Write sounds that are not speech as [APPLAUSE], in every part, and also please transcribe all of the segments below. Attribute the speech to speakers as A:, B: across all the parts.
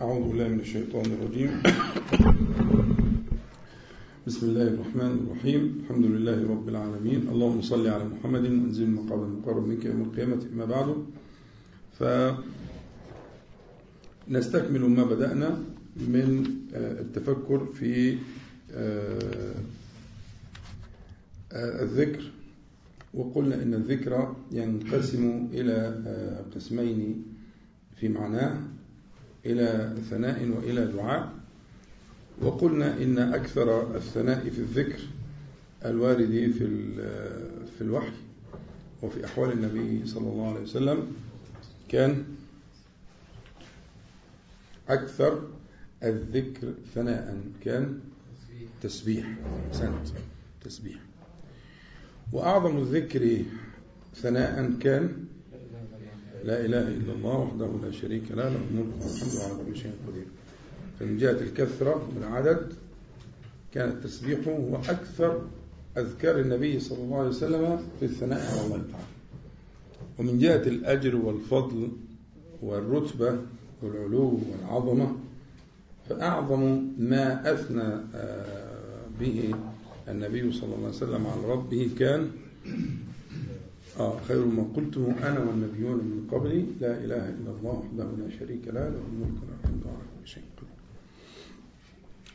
A: أعوذ بالله من الشيطان الرجيم. بسم الله الرحمن الرحيم. الحمد لله رب العالمين. اللهم صل على محمد وانزل مقام المقرب منك يوم القيامة. ما بعد فنستكمل ما بدأنا من التفكر في الذكر. وقلنا إن الذكر ينقسم إلى قسمين في معناه. إلى ثناء وإلى دعاء. وقلنا إن أكثر الثناء في الذكر الوارد في في الوحي. وفي أحوال النبي صلى الله عليه وسلم كان أكثر الذكر ثناء. كان تسبيح. سنت تسبيح. وأعظم الذكر ثناء كان لا إله إلا الله وحده لا شريك له له الملك والحمد على كل شيء قدير. فمن جهة الكثرة والعدد كان التسبيح هو أكثر أذكار النبي صلى الله عليه وسلم في الثناء على الله تعالى. ومن جهة الأجر والفضل والرتبة والعلو والعظمة فأعظم ما أثنى به النبي صلى الله عليه وسلم على ربه كان آه خير ما قلته أنا والنبيون من قبلي لا إله إلا الله وحده لا شريك له له الملك والحمد على كل شيء قدير.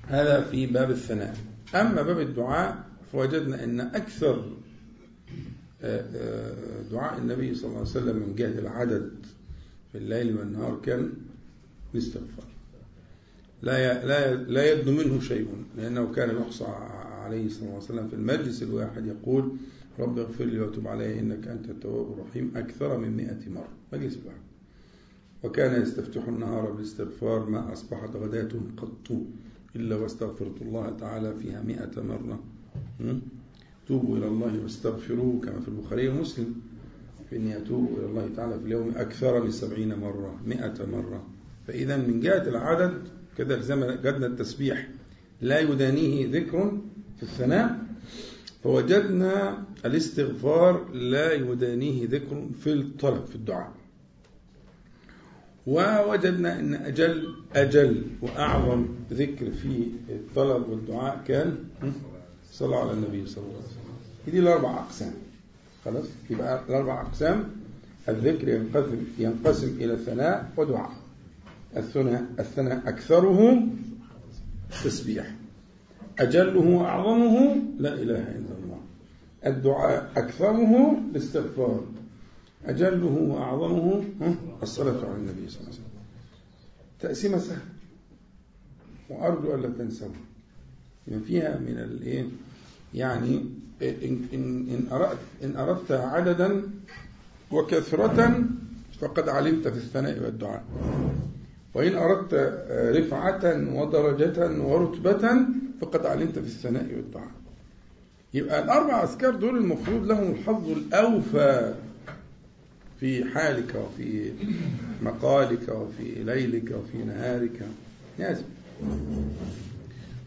A: هذا في باب الثناء. أما باب الدعاء فوجدنا أن أكثر دعاء النبي صلى الله عليه وسلم من جهة العدد في الليل والنهار كان الاستغفار. لا لا لا يدن منه شيء لأنه كان يحصى عليه صلى الله عليه وسلم في المجلس الواحد يقول رب اغفر لي وتب علي إنك أنت التواب الرحيم أكثر من مئة مرة. مجلس الواحد وكان يستفتح النهار بالاستغفار ما أصبحت غداة قط إلا واستغفرت الله تعالى فيها مئة مرة. توبوا إلى الله واستغفروه كما في البخاري ومسلم. فإني أتوب إلى الله تعالى في اليوم أكثر من سبعين مرة مئة مرة. فإذا من جهة العدد زي ما جدنا التسبيح لا يدانيه ذكر في الثناء. فوجدنا الاستغفار لا يدانيه ذكر في الطلب في الدعاء. ووجدنا أن أجل أجل وأعظم ذكر في الطلب والدعاء كان صلى على النبي صلى الله عليه وسلم. دي الأربع أقسام. خلاص؟ يبقى الأربع أقسام. الذكر ينقسم ينقسم إلى ثناء ودعاء. الثناء الثناء أكثره تسبيح. أجله وأعظمه لا إله إلا الله. الدعاء أكثره الاستغفار. أجله وأعظمه الصلاة على النبي صلى الله عليه وسلم. تقسيمة سهلة. وأرجو ألا تنسوا. من فيها من الإيه يعني إن, إن, إن, أردت إن أردت عددا وكثرة فقد علمت في الثناء والدعاء. وإن أردت رفعة ودرجة ورتبة فقد علمت في الثناء والدعاء يبقى الأربع أذكار دول المفروض لهم الحظ الأوفى في حالك وفي مقالك وفي ليلك وفي نهارك. لازم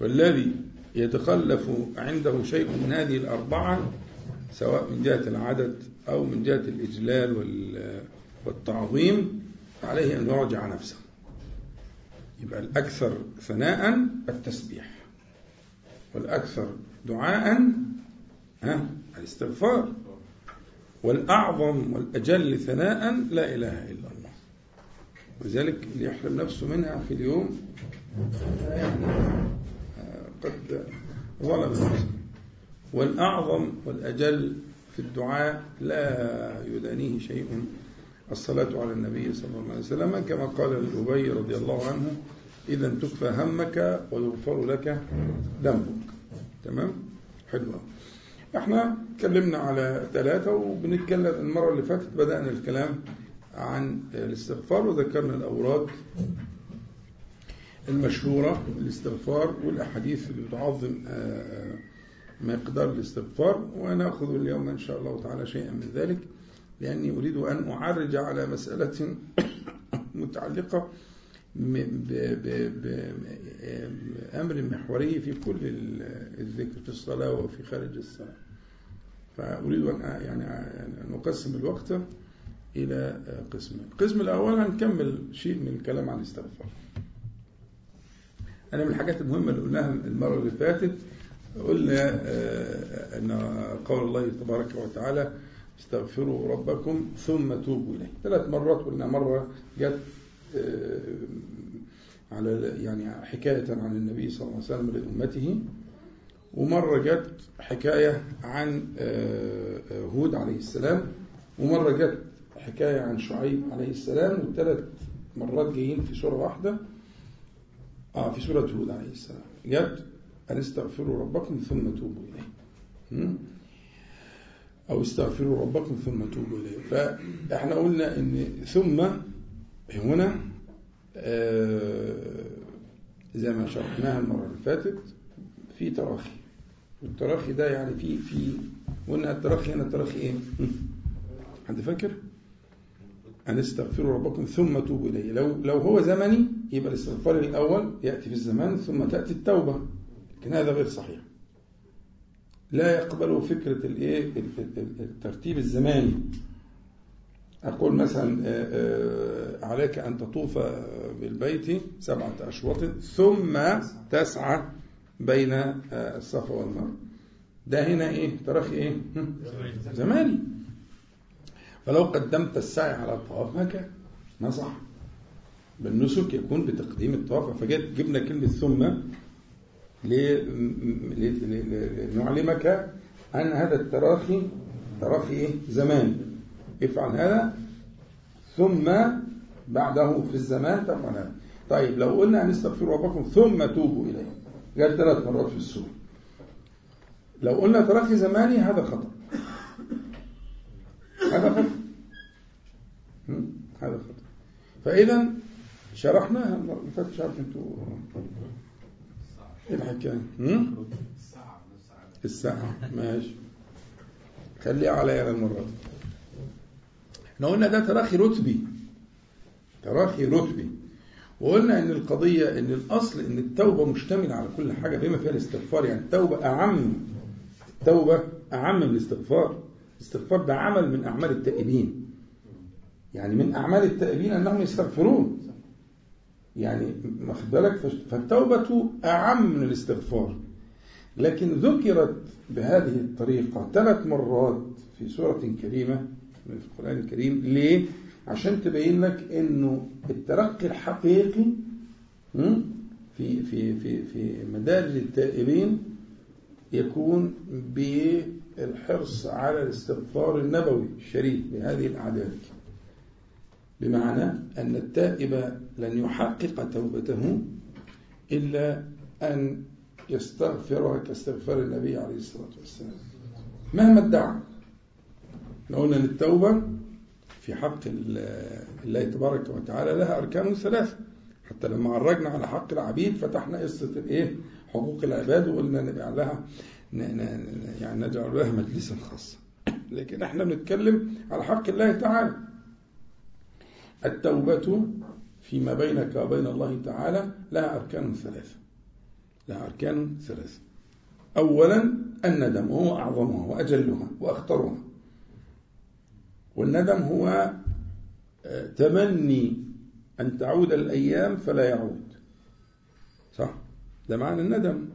A: والذي يتخلف عنده شيء من هذه الأربعة سواء من جهة العدد أو من جهة الإجلال والتعظيم عليه أن يراجع نفسه. يبقى الأكثر ثناء التسبيح. والأكثر دعاء الاستغفار. والأعظم والأجل ثناء لا إله إلا الله. وذلك اللي يحرم نفسه منها في اليوم. يعني قد ظلم نفسه والأعظم والأجل في الدعاء لا يدانيه شيء. الصلاة على النبي صلى الله عليه وسلم كما قال لأبي رضي الله عنه إذا تكفى همك ويغفر لك ذنبك. تمام؟ حلو إحنا اتكلمنا على ثلاثة وبنتكلم المرة اللي فاتت بدأنا الكلام عن الاستغفار وذكرنا الأوراد المشهورة الاستغفار والأحاديث اللي تعظم مقدار الاستغفار ونأخذ اليوم إن شاء الله تعالى شيئا من ذلك لأني أريد أن أعرج على مسألة [COUGHS] متعلقة بأمر محوري في كل الذكر في الصلاة وفي خارج الصلاة. فأريد أن يعني أن أقسم الوقت إلى قسمين. القسم الأول هنكمل شيء من الكلام عن الاستغفار. أنا من الحاجات المهمة اللي قلناها المرة اللي فاتت قلنا أن قول الله تبارك وتعالى استغفروا ربكم ثم توبوا إليه. ثلاث مرات قلنا مرة جت على يعني حكاية عن النبي صلى الله عليه وسلم لأمته ومرة جت حكاية عن هود عليه السلام ومرة جت حكاية عن شعيب عليه السلام وثلاث مرات جايين في سورة واحدة آه في سورة هود عليه السلام. جت أن استغفروا ربكم ثم توبوا إليه. أو استغفروا ربكم ثم توبوا إليه. فإحنا قلنا إن ثم هنا آه زي ما شرحناها المرة اللي فاتت في تراخي. والتراخي ده يعني في في قلنا التراخي هنا التراخي إيه؟ [LAUGHS] حد فاكر؟ أن استغفروا ربكم ثم توبوا إليه. لو لو هو زمني يبقى الاستغفار الأول يأتي في الزمان ثم تأتي التوبة. لكن هذا غير صحيح. لا يقبل فكرة الإيه؟ الترتيب الزماني. أقول مثلا عليك أن تطوف بالبيت سبعة أشواط ثم تسعى بين الصفا والمروة. ده هنا إيه؟ تراخي إيه؟ [LAUGHS] زماني. فلو قدمت السعي على الطواف هكذا ما صح. بالنسك يكون بتقديم الطواف. فجت جبنا كلمة ثم لنعلمك أن هذا التراخي تراخي إيه؟ زمان افعل هذا ثم بعده في الزمان تفعل هذا. طيب لو قلنا أن استغفروا ربكم ثم توبوا إليه قال ثلاث مرات في السورة. لو قلنا تراخي زماني هذا خطأ. هذا خطأ. هذا خطأ. فإذا شرحناها مش عارف أنتوا. إيه الحكاية؟ الساعة ماشي. خليها عليا المرة دي. إحنا قلنا ده تراخي رتبي. تراخي رتبي. وقلنا إن القضية إن الأصل إن التوبة مشتملة على كل حاجة بما فيها الاستغفار. يعني التوبة أعم. التوبة أعم من الاستغفار. الاستغفار ده عمل من أعمال التائبين. يعني من أعمال التائبين أنهم يستغفرون. يعني واخد بالك؟ فالتوبة أعم من الاستغفار. لكن ذكرت بهذه الطريقة ثلاث مرات في سورة كريمة من القرآن الكريم. ليه؟ عشان تبين لك إنه الترقي الحقيقي في في في في مدارج التائبين يكون بالحرص على الاستغفار النبوي الشريف بهذه الأعداد. بمعنى أن التائب لن يحقق توبته إلا أن يستغفر كاستغفار النبي عليه الصلاة والسلام. مهما ادعى. قلنا أن التوبة في حق الله تبارك وتعالى لها أركان ثلاثة. حتى لما عرجنا على حق العبيد فتحنا قصة الإيه؟ حقوق العباد وقلنا نجعل لها يعني نجعل لها مجلسا خاصا. لكن إحنا بنتكلم على حق الله تعالى. التوبة فيما بينك وبين الله تعالى لها أركان ثلاثة. لها أركان ثلاثة. أولا الندم وهو أعظمها وأجلها وأخطرها. والندم هو تمني أن تعود الأيام فلا يعود. صح؟ ده معنى الندم.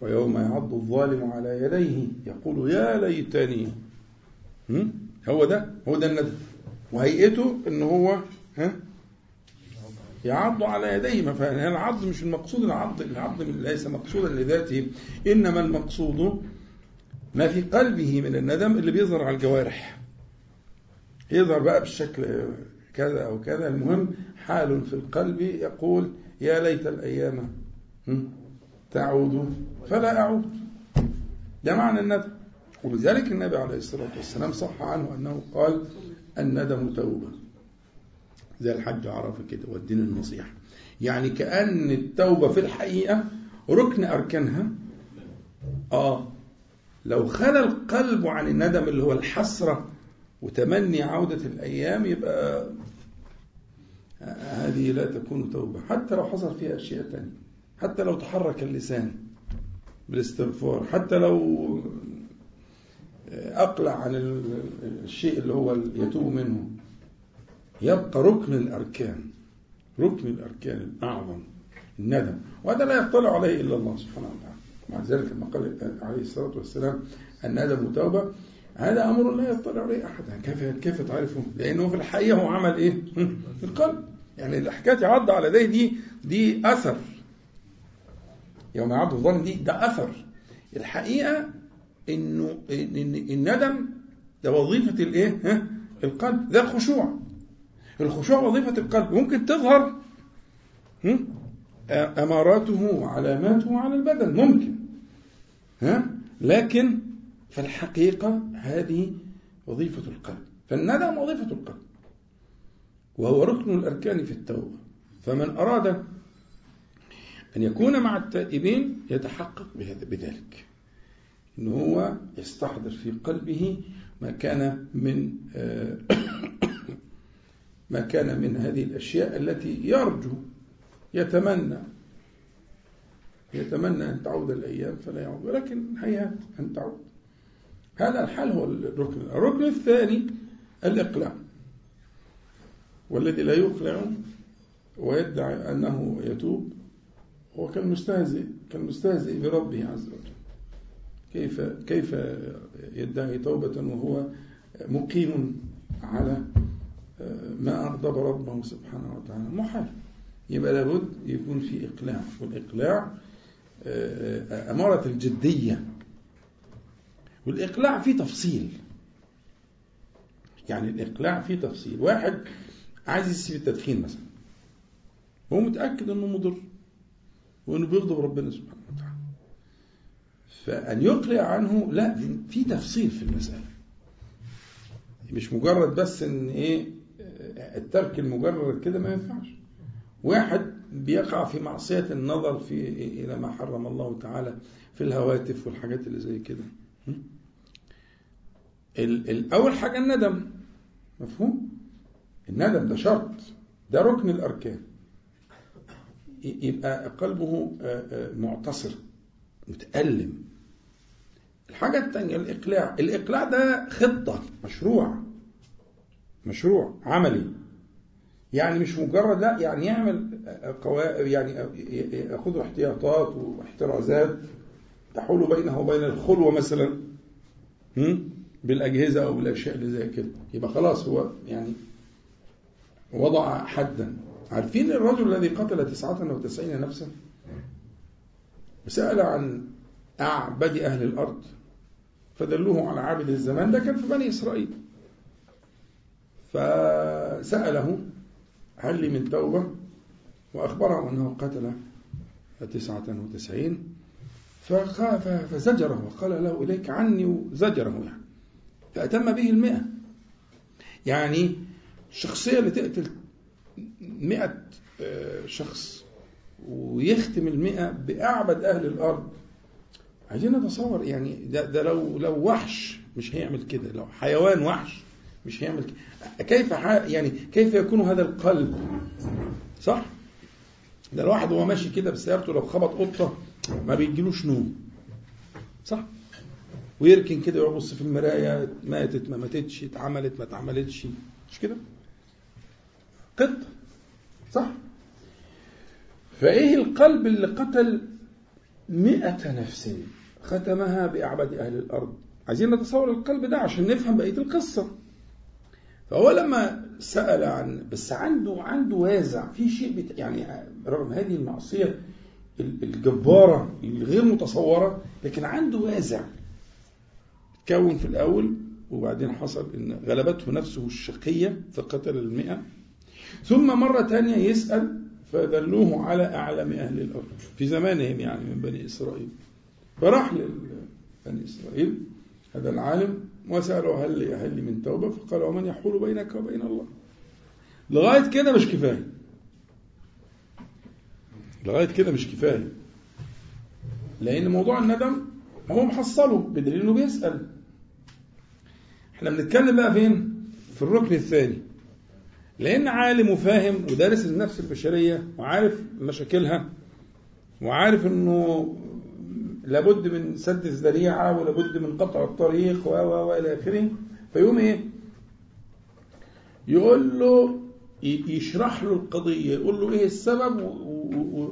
A: ويوم يعض الظالم على يديه يقول يا ليتني. هو ده هو ده الندم. وهيئته إن هو ها يعض على يديه. العض مش المقصود العض العض ليس مقصودا لذاته إنما المقصود ما في قلبه من الندم اللي بيظهر على الجوارح. يظهر بقى بالشكل كذا أو كذا. المهم حال في القلب يقول يا ليت الأيام تعود فلا أعود. ده معنى الندم. ولذلك النبي عليه الصلاة والسلام صح عنه أنه قال الندم توبة. زي الحج عرفة كده والدين النصيحة. يعني كأن التوبة في الحقيقة ركن أركانها. آه. لو خلى القلب عن الندم اللي هو الحسرة وتمني عودة الأيام يبقى هذه لا تكون توبة. حتى لو حصل فيها أشياء تانية حتى لو تحرك اللسان بالاستغفار حتى لو أقلع عن الشيء اللي هو يتوب منه يبقى ركن الأركان ركن الأركان الأعظم الندم. وهذا لا يطلع عليه إلا الله سبحانه وتعالى. مع ذلك لما قال عليه الصلاة والسلام الندم توبة هذا أمر لا يطلع عليه أحد. كيف كيف تعرفه؟ لأنه في الحقيقة هو عمل إيه؟ في القلب. يعني الحكاية يعض على يديه دي دي أثر. يوم يعض الظالم دي ده أثر. الحقيقة إنه إن الندم ده وظيفة الإيه؟ ها؟ القلب. ده الخشوع. الخشوع وظيفة القلب. ممكن تظهر أماراته وعلاماته على البدن. ممكن. ها؟ لكن في الحقيقة هذه وظيفة القلب. فالندم وظيفة القلب. وهو ركن الأركان في التوبة. فمن أراد أن يكون مع التائبين يتحقق بذلك. إن هو يستحضر في قلبه ما كان من [COUGHS] ما كان من هذه الأشياء التي يرجو يتمنى. يتمنى أن تعود الأيام فلا يعود ولكن هيهات أن تعود. هذا الحال هو الركن. الركن الثاني الإقلاع والذي لا يقلع ويدعي أنه يتوب هو كان مستهزئ كان مستهزئ بربه عز وجل. كيف كيف يدعي توبة وهو مقيم على ما أغضب ربه سبحانه وتعالى. محال. يبقى لابد يكون في إقلاع والإقلاع أمارة الجدية والإقلاع فيه تفصيل. يعني الإقلاع فيه تفصيل. واحد عايز يسيب التدخين مثلا. هو متأكد أنه مضر وأنه بيغضب ربنا سبحانه وتعالى. فأن يقلع عنه لا في تفصيل في المسألة. مش مجرد بس إن إيه الترك المجرد كده ما ينفعش. واحد بيقع في معصية النظر في إلى ما حرم الله تعالى في الهواتف والحاجات اللي زي كده. الأول حاجة الندم. مفهوم؟ الندم ده شرط. ده ركن الأركان. يبقى قلبه معتصر متألم. الحاجة الثانية الإقلاع. الإقلاع ده خطة مشروع. مشروع عملي. يعني مش مجرد لا يعني يعمل يعني يأخذ احتياطات واحترازات تحول بينه وبين الخلوة مثلا بالأجهزة أو بالأشياء اللي زي كده. يبقى خلاص هو يعني وضع حدا. عارفين الرجل الذي قتل تسعة وتسعين نفسا؟ وسأل عن أعبد أهل الأرض فدلوه على عابد الزمان ده كان في بني إسرائيل. فسأله هل لي من توبة وأخبره أنه قتل تسعة وتسعين فخاف فزجره وقال له إليك عني وزجره يعني. فأتم به المئة. يعني الشخصية اللي تقتل مئة شخص ويختم المئة بأعبد أهل الأرض. عايزين نتصور يعني ده, ده لو لو وحش مش هيعمل كده لو حيوان وحش. مش هيعمل كده كيف يعني كيف يكون هذا القلب؟ صح؟ ده الواحد وهو ماشي كده بسيارته لو خبط قطة ما بيجيلوش نوم. صح؟ ويركن كده ويبص في المراية ماتت ما ماتتش اتعملت ما اتعملتش. مش كده؟ قطه صح؟ فإيه القلب اللي قتل مئة نفس ختمها بأعبد أهل الأرض؟ عايزين نتصور القلب ده عشان نفهم بقية القصة. فهو لما سأل عن بس عنده عنده وازع. في شيء بت يعني رغم هذه المعصية الجبارة الغير متصورة لكن عنده وازع. تكون في الأول وبعدين حصل إن غلبته نفسه الشقية فقتل المئة. ثم مرة ثانية يسأل فدلوه على أعلم أهل الأرض. في زمانهم يعني من بني إسرائيل. فراح لبني إسرائيل هذا العالم وسأله هل هل لي من توبة؟ فقال ومن يحول بينك وبين الله. لغاية كده مش كفاية. لغاية كده مش كفاية. لأن موضوع الندم هو محصله بدليل إنه بيسأل. إحنا بنتكلم بقى فين؟ في الركن الثاني. لأن عالم وفاهم ودارس النفس البشرية وعارف مشاكلها وعارف إنه لابد من سد الذريعة ولابد من قطع الطريق و و وإلى آخره. فيقوم إيه؟ يقول له يشرح له القضية يقول له إيه السبب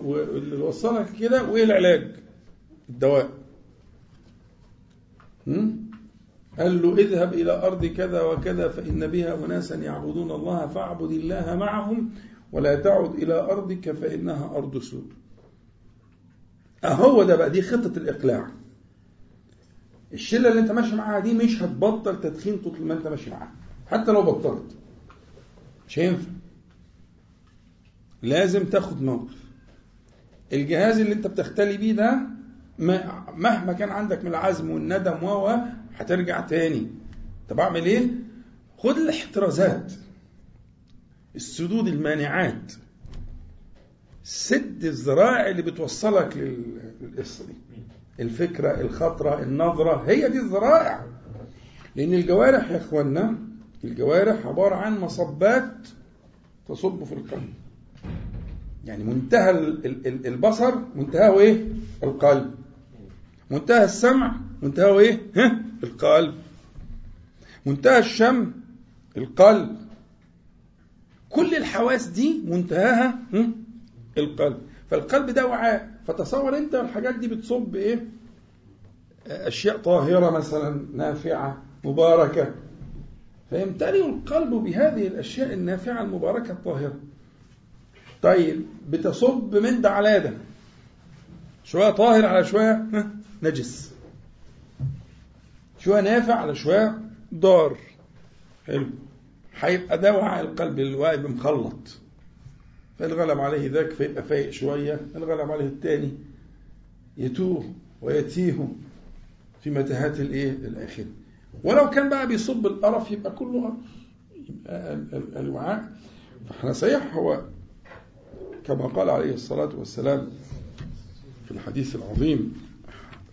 A: واللي وصلك كده وإيه العلاج؟ الدواء. قال له اذهب إلى أرض كذا وكذا فإن بها أناسا يعبدون الله فاعبد الله معهم ولا تعد إلى أرضك فإنها أرض سوء. أهو ده بقى دي خطة الإقلاع. الشلة اللي أنت ماشي معاها دي مش هتبطل تدخين طول ما أنت ماشي معاها. حتى لو بطلت. مش هينفع. لازم تاخد موقف. الجهاز اللي أنت بتختلي بيه ده مهما كان عندك من العزم والندم و هترجع تاني. طب أعمل إيه؟ خد الاحترازات. السدود المانعات. سد الذرائع اللي بتوصلك للقصة دي. الفكرة الخطرة النظرة هي دي الذرائع لأن الجوارح يا اخوانا الجوارح عبارة عن مصبات تصب في القلب. يعني منتهى البصر منتهى إيه؟ القلب. منتهى السمع منتهى إيه؟ ها؟ القلب. منتهى الشم القلب. كل الحواس دي منتهاها القلب. فالقلب ده وعاء. فتصور انت الحاجات دي بتصب إيه؟ أشياء طاهرة مثلا نافعة مباركة. فيمتلئ القلب بهذه الأشياء النافعة المباركة الطاهرة. طيب بتصب من ده على ده شوية طاهر على شوية نجس. شوية نافع على شوية ضار. حلو. هيبقى ده وعاء القلب الواقف مخلط فالغلب عليه ذاك فيبقى فايق شوية الغلب عليه الثاني يتوه ويتيه في متاهات الايه؟ الآخرة. ولو كان بقى بيصب القرف يبقى كله يبقى الوعاء. فاحنا صحيح هو كما قال عليه الصلاة والسلام في الحديث العظيم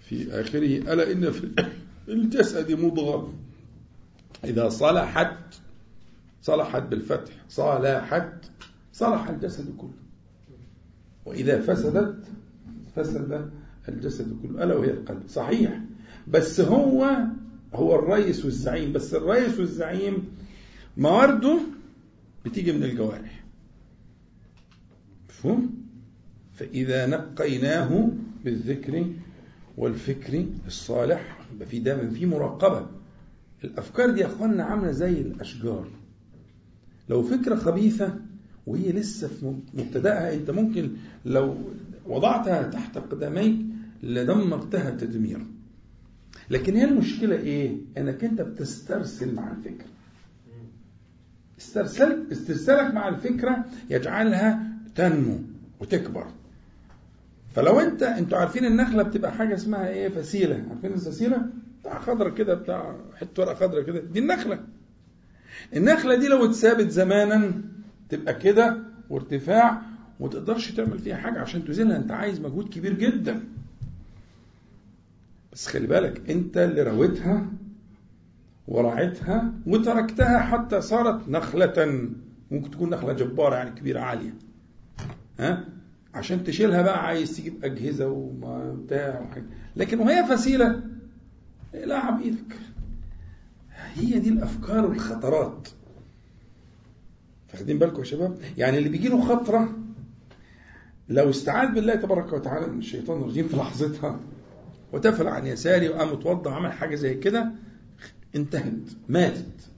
A: في آخره ألا إن في [COUGHS] الجسد مضغة إذا صلحت صلحت بالفتح صلحت صلح الجسد كله. وإذا فسدت فسد الجسد كله. ألا وهي القلب. صحيح. بس هو هو الرئيس والزعيم. بس الرئيس والزعيم موارده بتيجي من الجوارح. مفهوم؟ فإذا نقيناه بالذكر والفكر الصالح يبقى في دايما في مراقبة. الأفكار دي يا أخوانا عاملة زي الأشجار. لو فكرة خبيثة وهي لسه في مبتدأها. أنت ممكن لو وضعتها تحت قدميك لدمرتها تدميرا لكن هي المشكلة إيه؟ أنك أنت بتسترسل مع الفكرة. استرسل استرسالك مع الفكرة يجعلها تنمو وتكبر. فلو انت أنتوا عارفين النخلة بتبقى حاجة اسمها إيه؟ فسيلة. عارفين الفسيلة؟ بتاع خضرة كده بتاع حتة ورقة خضرة كده. دي النخلة. النخلة دي لو اتثابت زمانا تبقى كده وارتفاع وما تقدرش تعمل فيها حاجة عشان تزيلها انت عايز مجهود كبير جدا. بس خلي بالك انت اللي رويتها ورعيتها وتركتها حتى صارت نخلة. ممكن تكون نخلة جبارة يعني كبيرة عالية. ها؟ عشان تشيلها بقى عايز تجيب أجهزة وبتاع وحاجة. لكن وهي فسيلة لعب إيدك. هي دي الأفكار والخطرات. فاخدين بالكم يا شباب؟ يعني اللي بيجي له خطرة لو استعاذ بالله تبارك وتعالى من الشيطان الرجيم في لحظتها وتفل عن يساري وقام متوضع عمل حاجة زي كده انتهت ماتت.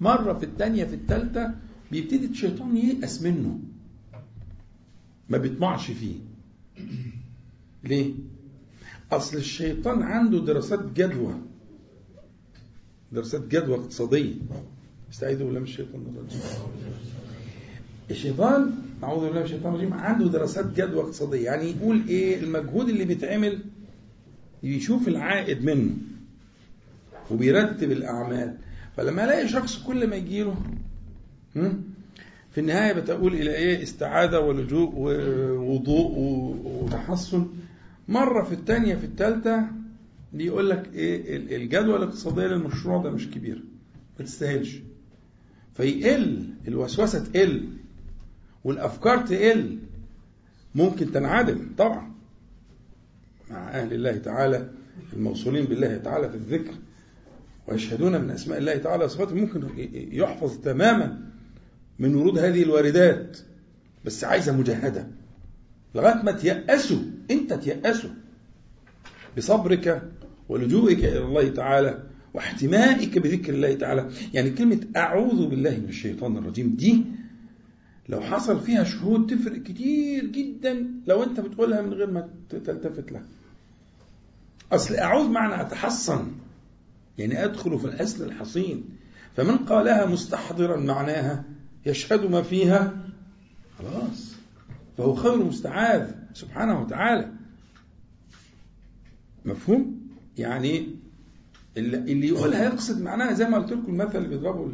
A: مرة في الثانية في الثالثة بيبتدي الشيطان ييأس منه. ما بيطمعش فيه. ليه؟ أصل الشيطان عنده دراسات جدوى. دراسات جدوى اقتصادية. استعيذوا بالله من الشيطان الرجيم. الشيطان أعوذ بالله من الشيطان الرجيم عنده دراسات جدوى اقتصادية يعني يقول إيه؟ المجهود اللي بيتعمل يشوف العائد منه وبيرتب الأعمال. فلما ألاقي شخص كل ما يجيله في النهاية بتقول إلى إيه؟ استعاذة ولجوء ووضوء وتحصن. مرة في الثانية في الثالثة بيقول لك إيه؟ الجدوى الاقتصادية للمشروع ده مش كبيرة ما تستاهلش. فيقل الوسوسة تقل والأفكار تقل. ممكن تنعدم طبعا. مع أهل الله تعالى الموصولين بالله تعالى في الذكر ويشهدون من أسماء الله تعالى صفاته ممكن يحفظ تماما من ورود هذه الواردات. بس عايزة مجاهدة. لغاية ما تيأسوا أنت تيأسوا بصبرك ولجوئك إلى الله تعالى. واحتمائك بذكر الله تعالى. يعني كلمة أعوذ بالله من الشيطان الرجيم دي لو حصل فيها شهود تفرق كتير جدا لو أنت بتقولها من غير ما تلتفت لها. أصل أعوذ معنى أتحصن. يعني أدخل في الأسل الحصين. فمن قالها مستحضرا معناها يشهد ما فيها. خلاص. فهو خير مستعاذ سبحانه وتعالى. مفهوم؟ يعني اللي يقولها يقصد معناها زي ما قلت لكم المثل اللي بيضربه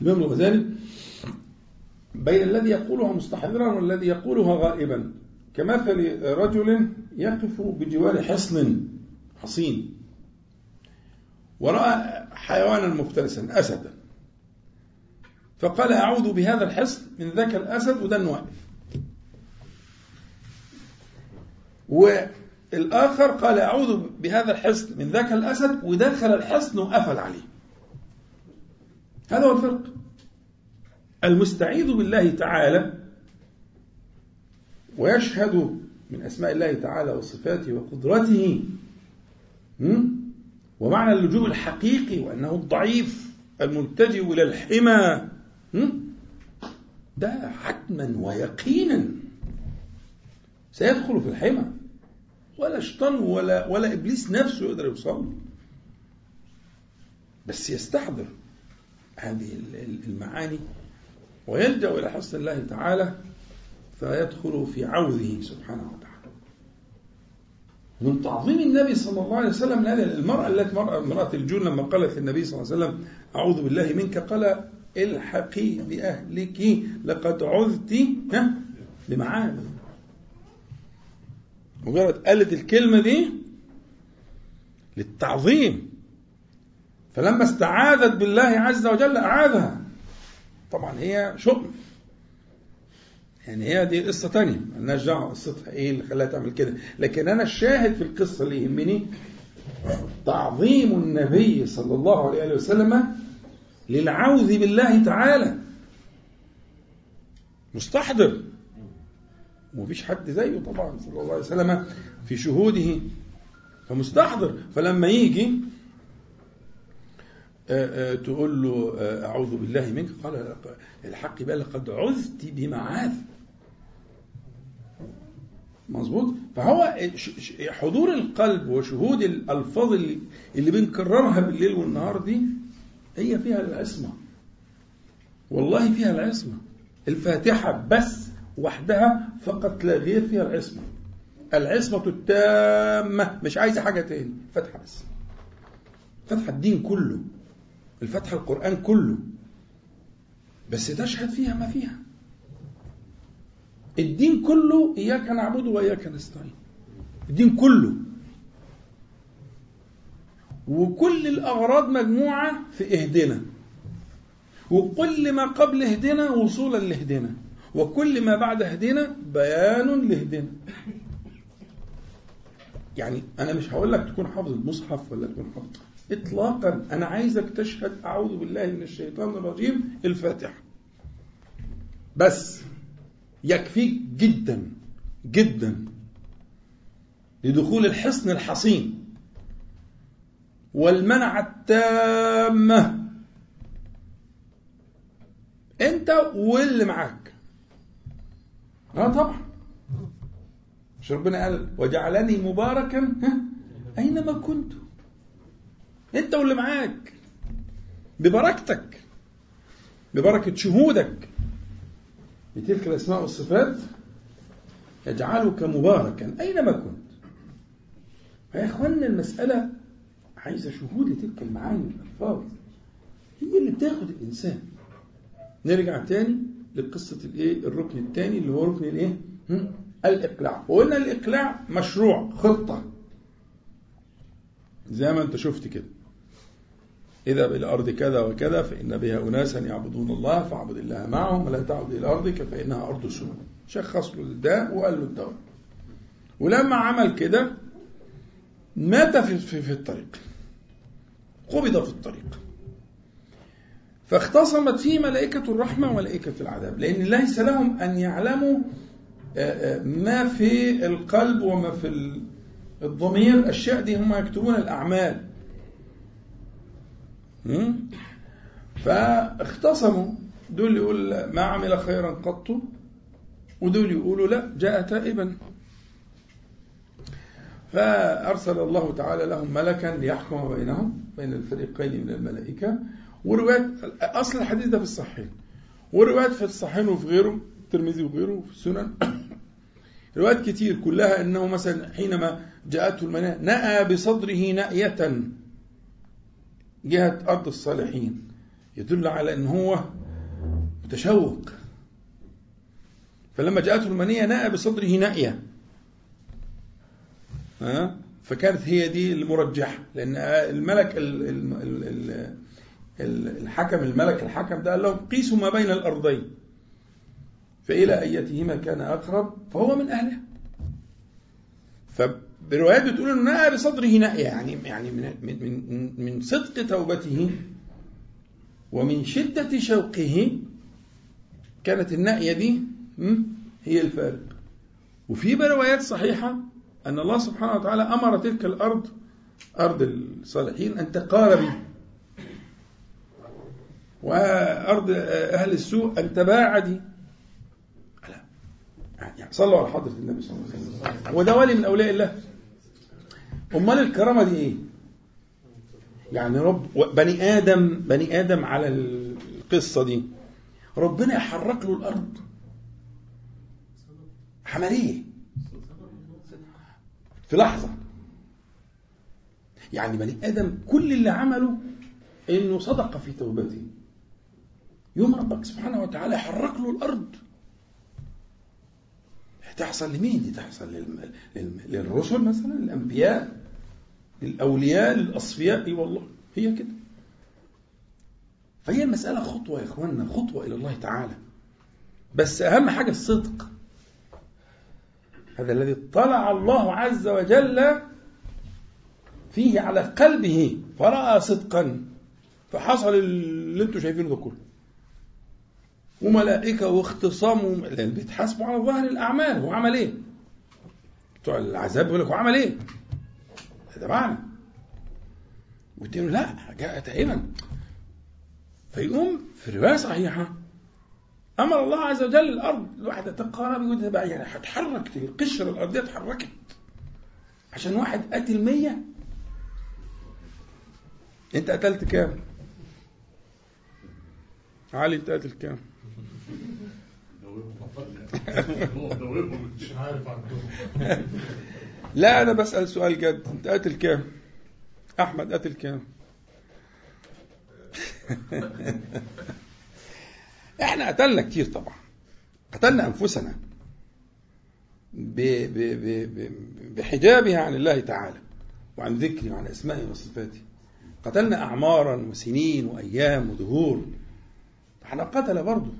A: الإمام الغزالي بين الذي يقولها مستحضرا والذي يقولها غائبا. كمثل رجل يقف بجوار حصن حصين ورأى حيوانا مفترسا أسدا. فقال أعوذ بهذا الحصن من ذاك الأسد وده واقف. والآخر قال أعوذ بهذا الحصن من ذاك الأسد ودخل الحصن وقفل عليه. هذا هو الفرق. المستعيذ بالله تعالى ويشهد من أسماء الله تعالى وصفاته وقدرته ومعنى اللجوء الحقيقي وأنه الضعيف الملتجئ إلى الحمى ده حتما ويقينا. سيدخل في الحمى. ولا شيطان ولا ولا إبليس نفسه يقدر يوصل بس يستحضر هذه المعاني ويلجأ إلى حسن الله تعالى فيدخل في عوذه سبحانه وتعالى. من تعظيم النبي صلى الله عليه وسلم المرأة التي امرأة الجون لما قالت للنبي صلى الله عليه وسلم أعوذ بالله منك قال الحقي بأهلك لقد عذت بمعاذ مجرد قالت الكلمة دي للتعظيم. فلما استعاذت بالله عز وجل أعاذها. طبعا هي شؤم. يعني هي دي قصة تانية. مالناش دعوة قصتها. إيه اللي خلاها تعمل كده؟ لكن أنا الشاهد في القصة اللي يهمني تعظيم النبي صلى الله عليه وسلم للعوذ بالله تعالى. مستحضر. ومفيش حد زيه طبعا صلى الله عليه وسلم في شهوده فمستحضر. فلما يجي تقول له أعوذ بالله منك. قال الحق بقى لقد عذت بمعاذ. مظبوط؟ فهو حضور القلب وشهود الألفاظ اللي, اللي بنكررها بالليل والنهار دي هي فيها العصمة. والله فيها العصمة. الفاتحة بس. وحدها فقط لا غير فيها العصمة العصمة التامة. مش عايزة حاجة تاني. فتحة بس. فتحة الدين كله. الفتحة القرآن كله. بس تشهد فيها ما فيها. الدين كله إياك نعبد وإياك نستعين. الدين كله. وكل الأغراض مجموعة في إهدنا. وكل ما قبل إهدنا وصولا لإهدنا. وكل ما بعد اهدنا بيان لاهدنا يعني أنا مش هقول لك تكون حافظ المصحف ولا تكون حافظ. إطلاقا أنا عايزك تشهد أعوذ بالله من الشيطان الرجيم الفاتحة. بس يكفيك جدا جدا لدخول الحصن الحصين والمنع التامة. أنت واللي معاك. آه طبعا. مش ربنا قال وجعلني مباركا أينما كنت. أنت واللي معاك. ببركتك. ببركة شهودك. بتلك الأسماء والصفات يجعلك مباركا أينما كنت. يا إخواننا المسألة عايزة شهود لتلك المعاني والألفاظ هي اللي بتاخد الإنسان. نرجع تاني. لقصة الإيه؟ الركن الثاني اللي هو ركن الإيه؟ الإقلاع. وقلنا الإقلاع مشروع خطة. زي ما أنت شفت كده. إذا بالأرض كذا وكذا فإن بها أناسا يعبدون الله فاعبد الله معهم ولا تعبد إلى أرضك فإنها أرض سوء شخص له الداء وقال له الدواء. ولما عمل كده مات في, في, في الطريق. قبض في الطريق. فاختصمت فيه ملائكة الرحمة وملائكة العذاب. لأن ليس لهم أن يعلموا آه، آه، ما في القلب وما في الضمير الأشياء دي هم يكتبون الأعمال. فاختصموا. دول يقول ما عمل خيرا قط. ودول يقولوا لا جاء تائبا. فأرسل الله تعالى لهم ملكا ليحكم بينهم بين الفريقين من الملائكة. وروايات أصل الحديث ده في الصحيح. وروايات في الصحيحين وفي غيره الترمذي وغيره في السنن. روايات كتير كلها أنه مثلا حينما جاءته المناء نأى بصدره نأية. جهة أرض الصالحين. يدل على أن هو متشوق. فلما جاءته المنية نأى بصدره نأية. فكانت هي دي المرجحة لأن الملك الحكم الملك الحكم ده قال لهم قيسوا ما بين الأرضين. فإلى أيتهما كان أقرب فهو من أهلها. فبروايات بتقول إنه نأى بصدره نأية يعني يعني من من من صدق توبته ومن شدة شوقه كانت النأية دي هي الفارق. وفي روايات صحيحة أن الله سبحانه وتعالى أمر تلك الأرض أرض الصالحين أن تقارب وأرض أهل السوء أن تباعدي يعني صلوا على حضرة النبي صلى الله عليه وسلم. وده ولي من أولياء الله. أمال الكرامة دي إيه؟ يعني رب بني آدم بني آدم على القصة دي. ربنا يحرك له الأرض. عملية في لحظة. يعني بني آدم كل اللي عمله إنه صدق في توبته. يوم ربك سبحانه وتعالى يحرك له الأرض. تحصل لمين؟ دي تحصل للرسل مثلا الأنبياء للأولياء للأصفياء؟ إي والله هي كده. فهي المسألة خطوة يا إخواننا خطوة إلى الله تعالى. بس أهم حاجة الصدق. هذا الذي طلع الله عز وجل فيه على قلبه فرأى صدقا. فحصل اللي أنتم شايفينه ده كله. وملائكة واختصام بيتحاسبوا على ظاهر الأعمال هو عمل إيه؟ بتوع العذاب يقول لك هو عمل إيه؟ هذا معنى والتاني لا جاء تائبا فيقوم في رواية صحيحة أمر الله عز وجل الأرض الواحدة تقارب يعني هتحرك القشرة الأرضية اتحركت عشان واحد قتل مية أنت قتلت كام؟ علي أنت قتل كام؟ [LAUGHS] لا أنا بسأل سؤال جد. أنت قاتل كام؟ أحمد قاتل كام؟ [LAUGHS] إحنا قتلنا كتير طبعا. قتلنا أنفسنا. بحجابها عن الله تعالى وعن ذكره وعن أسمائه وصفاته قتلنا أعمارا وسنين وأيام ودهور إحنا قتل برضه.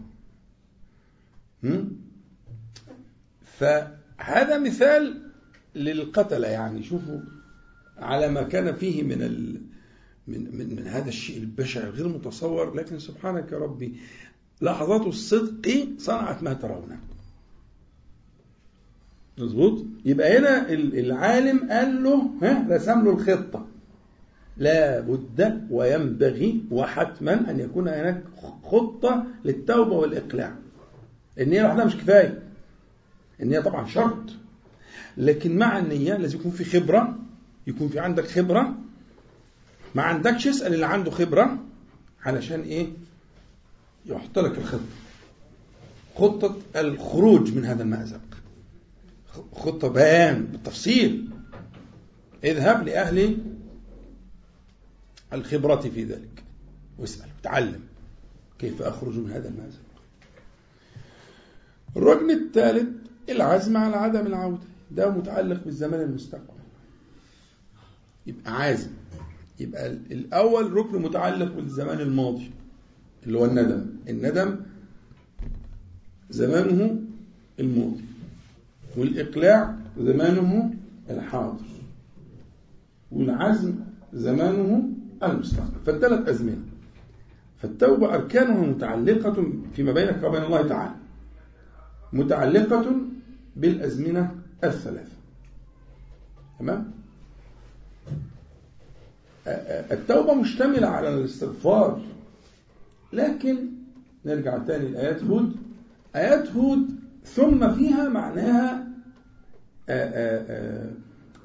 A: فهذا مثال للقتلة يعني. شوفوا على ما كان فيه من ال من من من هذا الشيء البشع الغير متصور. لكن سبحانك يا ربي لحظات الصدق صنعت ما ترونه مظبوط؟ يبقى هنا العالم قال له ها رسم له الخطة. لا بد وينبغي وحتما أن يكون هناك خطة للتوبة والإقلاع. النية لوحدها مش كفاية. النية طبعا شرط. لكن مع النية لازم يكون في خبرة يكون في عندك خبرة. ما عندكش اسأل اللي عنده خبرة علشان إيه؟ يحط لك الخطة. خطة الخروج من هذا المأزق. خطة بيان بالتفصيل. اذهب لأهل الخبرة في ذلك. واسأل وتعلم كيف أخرج من هذا المأزق. الركن الثالث العزم على عدم العودة. ده متعلق بالزمان المستقبل. يبقى عازم. يبقى الأول ركن متعلق بالزمان الماضي اللي هو الندم. الندم زمانه الماضي والإقلاع زمانه الحاضر والعزم زمانه المستقبل. فالثلاث أزمنة. فالتوبة أركانها متعلقة فيما بينك وبين الله تعالى. متعلقة بالأزمنة الثلاثة تمام؟ التوبة مشتملة على الاستغفار. لكن نرجع تاني لآيات هود. آيات هود ثم فيها معناها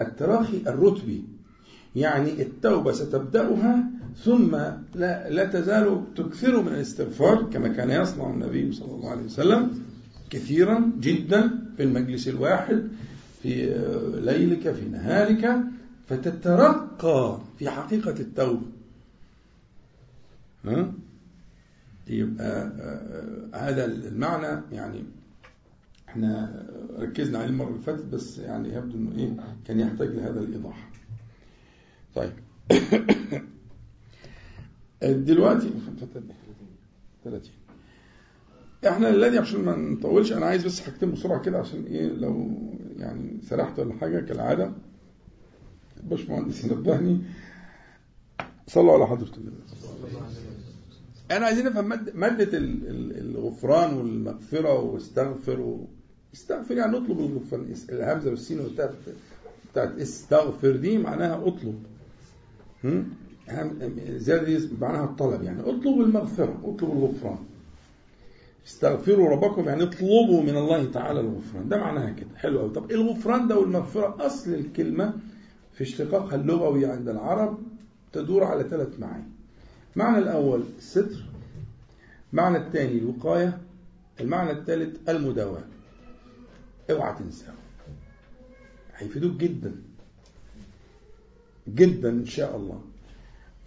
A: التراخي الرتبي. يعني التوبة ستبدأها ثم لا, لا تزال تكثر من الاستغفار كما كان يصنع النبي صلى الله عليه وسلم. كثيرا جدا في المجلس الواحد في ليلك في نهارك فتترقى في حقيقة التوبة. ها؟ يبقى هذا المعنى يعني إحنا ركزنا عليه المرة اللي فاتت بس يعني يبدو إنه إيه كان يحتاج لهذا الإيضاح. طيب. [COUGHS] دلوقتي 30 إحنا الذي عشان ما نطولش أنا عايز بس حاجتين بسرعة كده عشان إيه لو يعني سرحت ولا حاجة كالعادة. الباشمهندس ينبهني صلوا على حضرة النبي. أنا عايزين نفهم مادة الغفران والمغفرة واستغفر و... استغفر يعني اطلب الغفران. الهمزة والسين والتاء بتاعت استغفر دي معناها اطلب. زيادة دي معناها الطلب يعني. اطلب المغفرة اطلب الغفران. استغفروا ربكم يعني اطلبوا من الله تعالى الغفران. ده معناها كده. حلو قوي طب الغفران ده والمغفرة أصل الكلمة في اشتقاقها اللغوي عند العرب تدور على ثلاث معاني. المعنى الأول الستر المعنى الثاني الوقاية المعنى الثالث المداواة. اوعى تنساه هيفيدوك جدا. جدا إن شاء الله.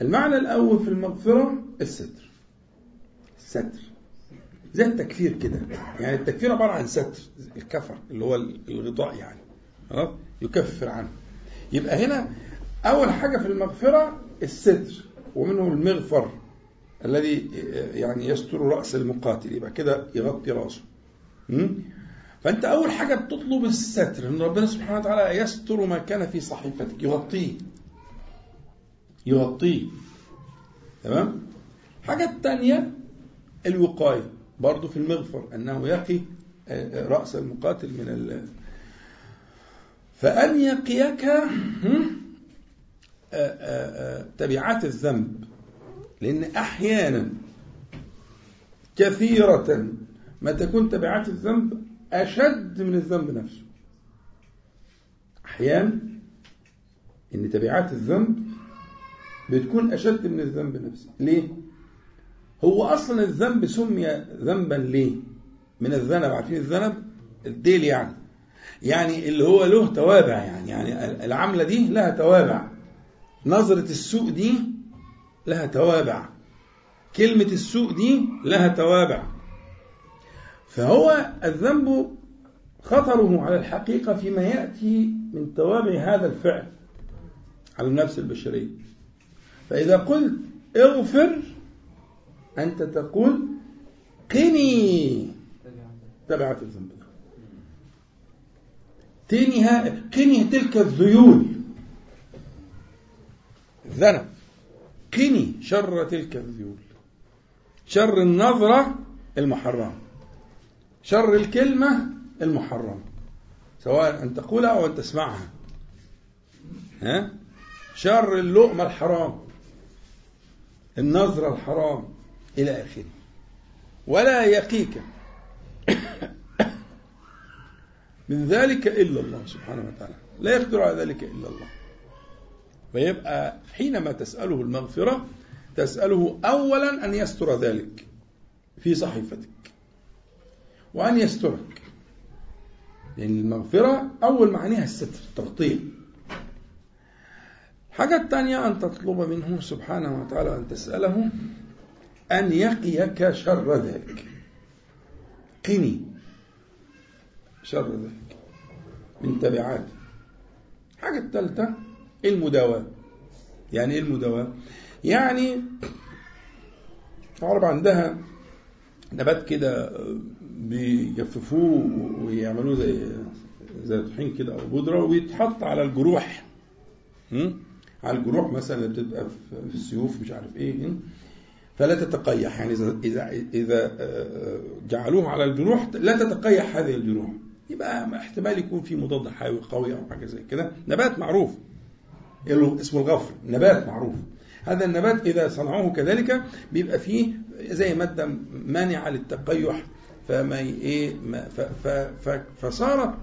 A: المعنى الأول في المغفرة الستر. الستر زي التكفير كده. يعني التكفير عبارة عن ستر الكفر اللي هو الغطاء يعني. يكفر عنه. يبقى هنا أول حاجة في المغفرة الستر ومنه المغفر الذي يعني يستر رأس المقاتل. يبقى كده يغطي رأسه. فأنت أول حاجة بتطلب الستر إن ربنا سبحانه وتعالى يستر ما كان في صحيفتك. يغطيه. يغطيه. تمام؟ حاجة الثانية الوقاية. برضه في المغفر أنه يقي رأس المقاتل من ال فأن يقيك تبعات الذنب لأن أحيانا كثيرة ما تكون تبعات الذنب أشد من الذنب نفسه. أحيانا إن تبعات الذنب بتكون أشد من الذنب نفسه. ليه؟ هو أصلا الذنب سمي ذنبا ليه؟ من الذنب عارفين الذنب؟ الديل يعني. يعني اللي هو له توابع يعني. يعني العملة دي لها توابع. نظرة السوء دي لها توابع. كلمة السوء دي لها توابع. فهو الذنب خطره على الحقيقة فيما يأتي من توابع هذا الفعل على النفس البشرية. فإذا قلت اغفر أنت تقول قني. تبعت الذنب. قني قني تلك الذيول. الذنب. قني شر تلك الذيول. شر النظرة المحرمة. شر الكلمة المحرمة. سواء أن تقولها أو أن تسمعها. ها؟ شر اللقمة الحرام. النظرة الحرام. إلى آخره. ولا يقيك. [COUGHS] من ذلك إلا الله سبحانه وتعالى. لا يقدر على ذلك إلا الله. فيبقى حينما تسأله المغفرة تسأله أولا أن يستر ذلك في صحيفتك. وأن يسترك. لأن المغفرة أول معناها الستر التغطية الحاجة الثانية أن تطلب منه سبحانه وتعالى أن تسأله أن يقيك شر ذلك. قني. شر ذلك. من تبعات. الحاجة الثالثة المداواة. يعني إيه المداواة؟ يعني العرب عندها نبات كده بيجففوه ويعملوه زي زي طحين كده أو بودرة ويتحط على الجروح. على الجروح مثلا اللي بتبقى في السيوف مش عارف إيه فلا تتقيح. يعني اذا اذا إذا جعلوه على الجروح لا تتقيح هذه الجروح يبقى احتمال يكون في مضاد حيوي قوي أو حاجة زي كده. نبات معروف. اسمه الغفر؟ نبات معروف. هذا النبات إذا صنعوه كذلك بيبقى فيه زي مادة مانعة للتقيح. فما إيه فصارت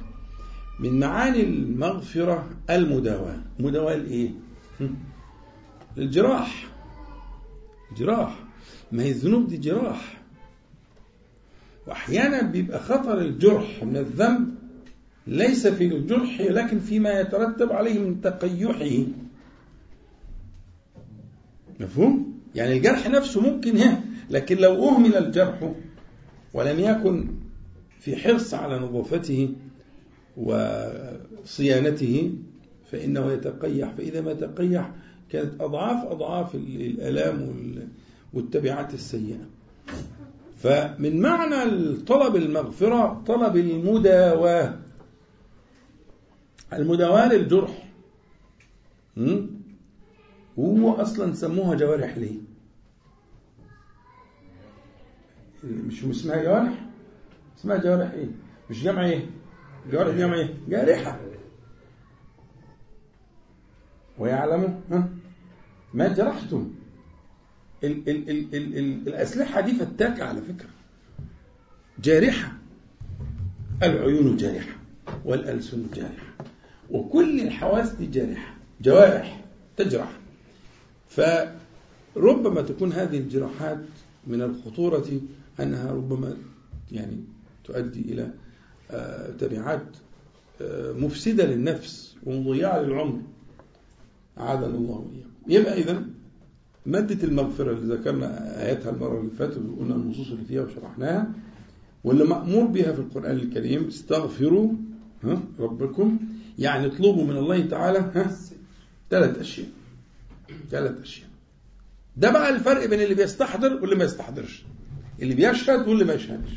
A: من معاني المغفرة المداواة. مداواة لإيه؟ الجراح جراح. ما هي الذنوب دي جراح. وأحيانا بيبقى خطر الجرح من الذنب ليس في الجرح لكن فيما يترتب عليه من تقيحه. مفهوم؟ يعني الجرح نفسه ممكن هي لكن لو أهمل الجرح ولم يكن في حرص على نظافته وصيانته فإنه يتقيح. فإذا ما تقيح كانت أضعاف أضعاف الآلام والتبعات السيئة. فمن معنى طلب المغفرة طلب المداواة. المداواة للجرح. وهو أصلا سموها جوارح ليه؟ مش اسمها جوارح؟ اسمها جوارح إيه؟ مش جمع إيه؟ جوارح جمع إيه؟ جارحة. ويعلموا ها؟ ما جرحتم. ال ال ال ال ال الأسلحة دي فتاكة على فكرة. جارحة. العيون جارحة. والألسن جارحة. وكل الحواس دي جارحة. جوارح تجرح. فربما تكون هذه الجراحات من الخطورة أنها ربما يعني تؤدي إلى تبعات مفسدة للنفس ومضيعة للعمر. أعاذنا الله وإياكم. يبقى إذا مادة المغفرة اللي ذكرنا آياتها المرة اللي فاتت وقلنا النصوص اللي فيها وشرحناها واللي مأمور بها في القرآن الكريم استغفروا ها ربكم يعني اطلبوا من الله تعالى ها ثلاث أشياء ثلاث أشياء. ده بقى الفرق بين اللي بيستحضر واللي ما يستحضرش. اللي بيشهد واللي ما يشهدش.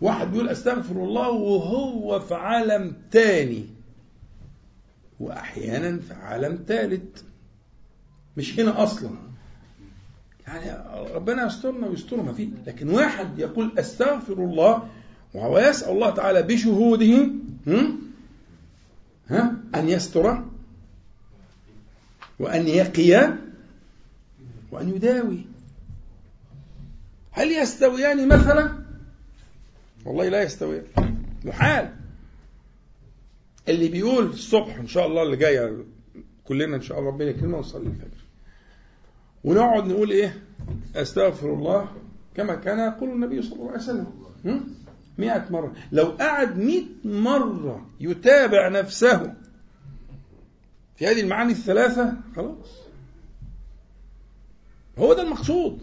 A: واحد بيقول أستغفر الله وهو في عالم تاني. وأحيانا في عالم ثالث مش هنا أصلا. يعني ربنا يسترنا ويسترنا فيه. لكن واحد يقول أستغفر الله وهو يسال الله تعالى بشهوده ها؟ أن يستر وأن يقي وأن يداوي. هل يستويان مثلا؟ والله لا يستويان. محال اللي بيقول الصبح إن شاء الله اللي جاية كلنا إن شاء الله ربنا يكرمنا ونصلي الفجر. ونقعد نقول إيه؟ أستغفر الله كما كان يقول النبي صلى الله عليه وسلم. مئة مرة. لو قعد مئة مرة يتابع نفسه في هذه المعاني الثلاثة خلاص. هو ده المقصود.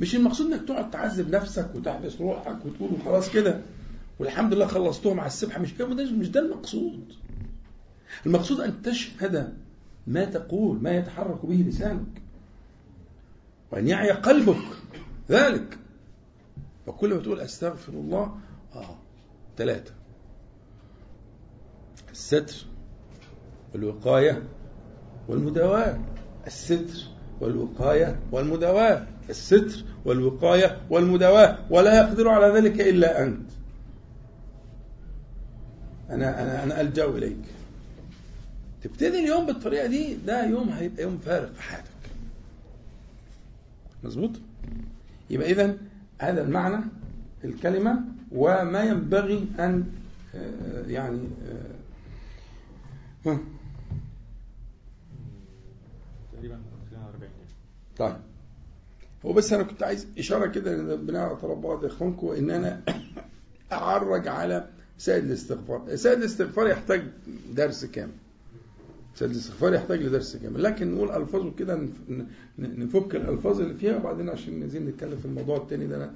A: مش المقصود إنك تقعد تعذب نفسك وتحبس روحك وتقول خلاص كده. والحمد لله خلصتهم على السبحة. مش كده؟ مش ده المقصود. المقصود أن تشهد ما تقول ما يتحرك به لسانك. وأن يعي قلبك ذلك. وكل ما تقول أستغفر الله آه ثلاثة الستر والوقاية والمداواة. الستر والوقاية والمداواة. الستر والوقاية والمداواة. ولا يقدر على ذلك إلا أنت. أنا أنا أنا ألجأ إليك. تبتدي اليوم بالطريقة دي ده يوم هيبقى يوم فارق في حياتك. مظبوط؟ يبقى إذا هذا المعنى الكلمة وما ينبغي أن يعني
B: تقريبا
A: طيب. هو بس أنا كنت عايز إشارة كده بناء على بعض إخوانكم إن أنا [COUGHS] أعرج على سائد الاستغفار سائد الاستغفار يحتاج درس كامل. سائد الاستغفار يحتاج لدرس كامل. لكن نقول الفاظه كده نفك الألفاظ اللي فيها وبعدين عشان نزيد نتكلم في الموضوع التاني ده أنا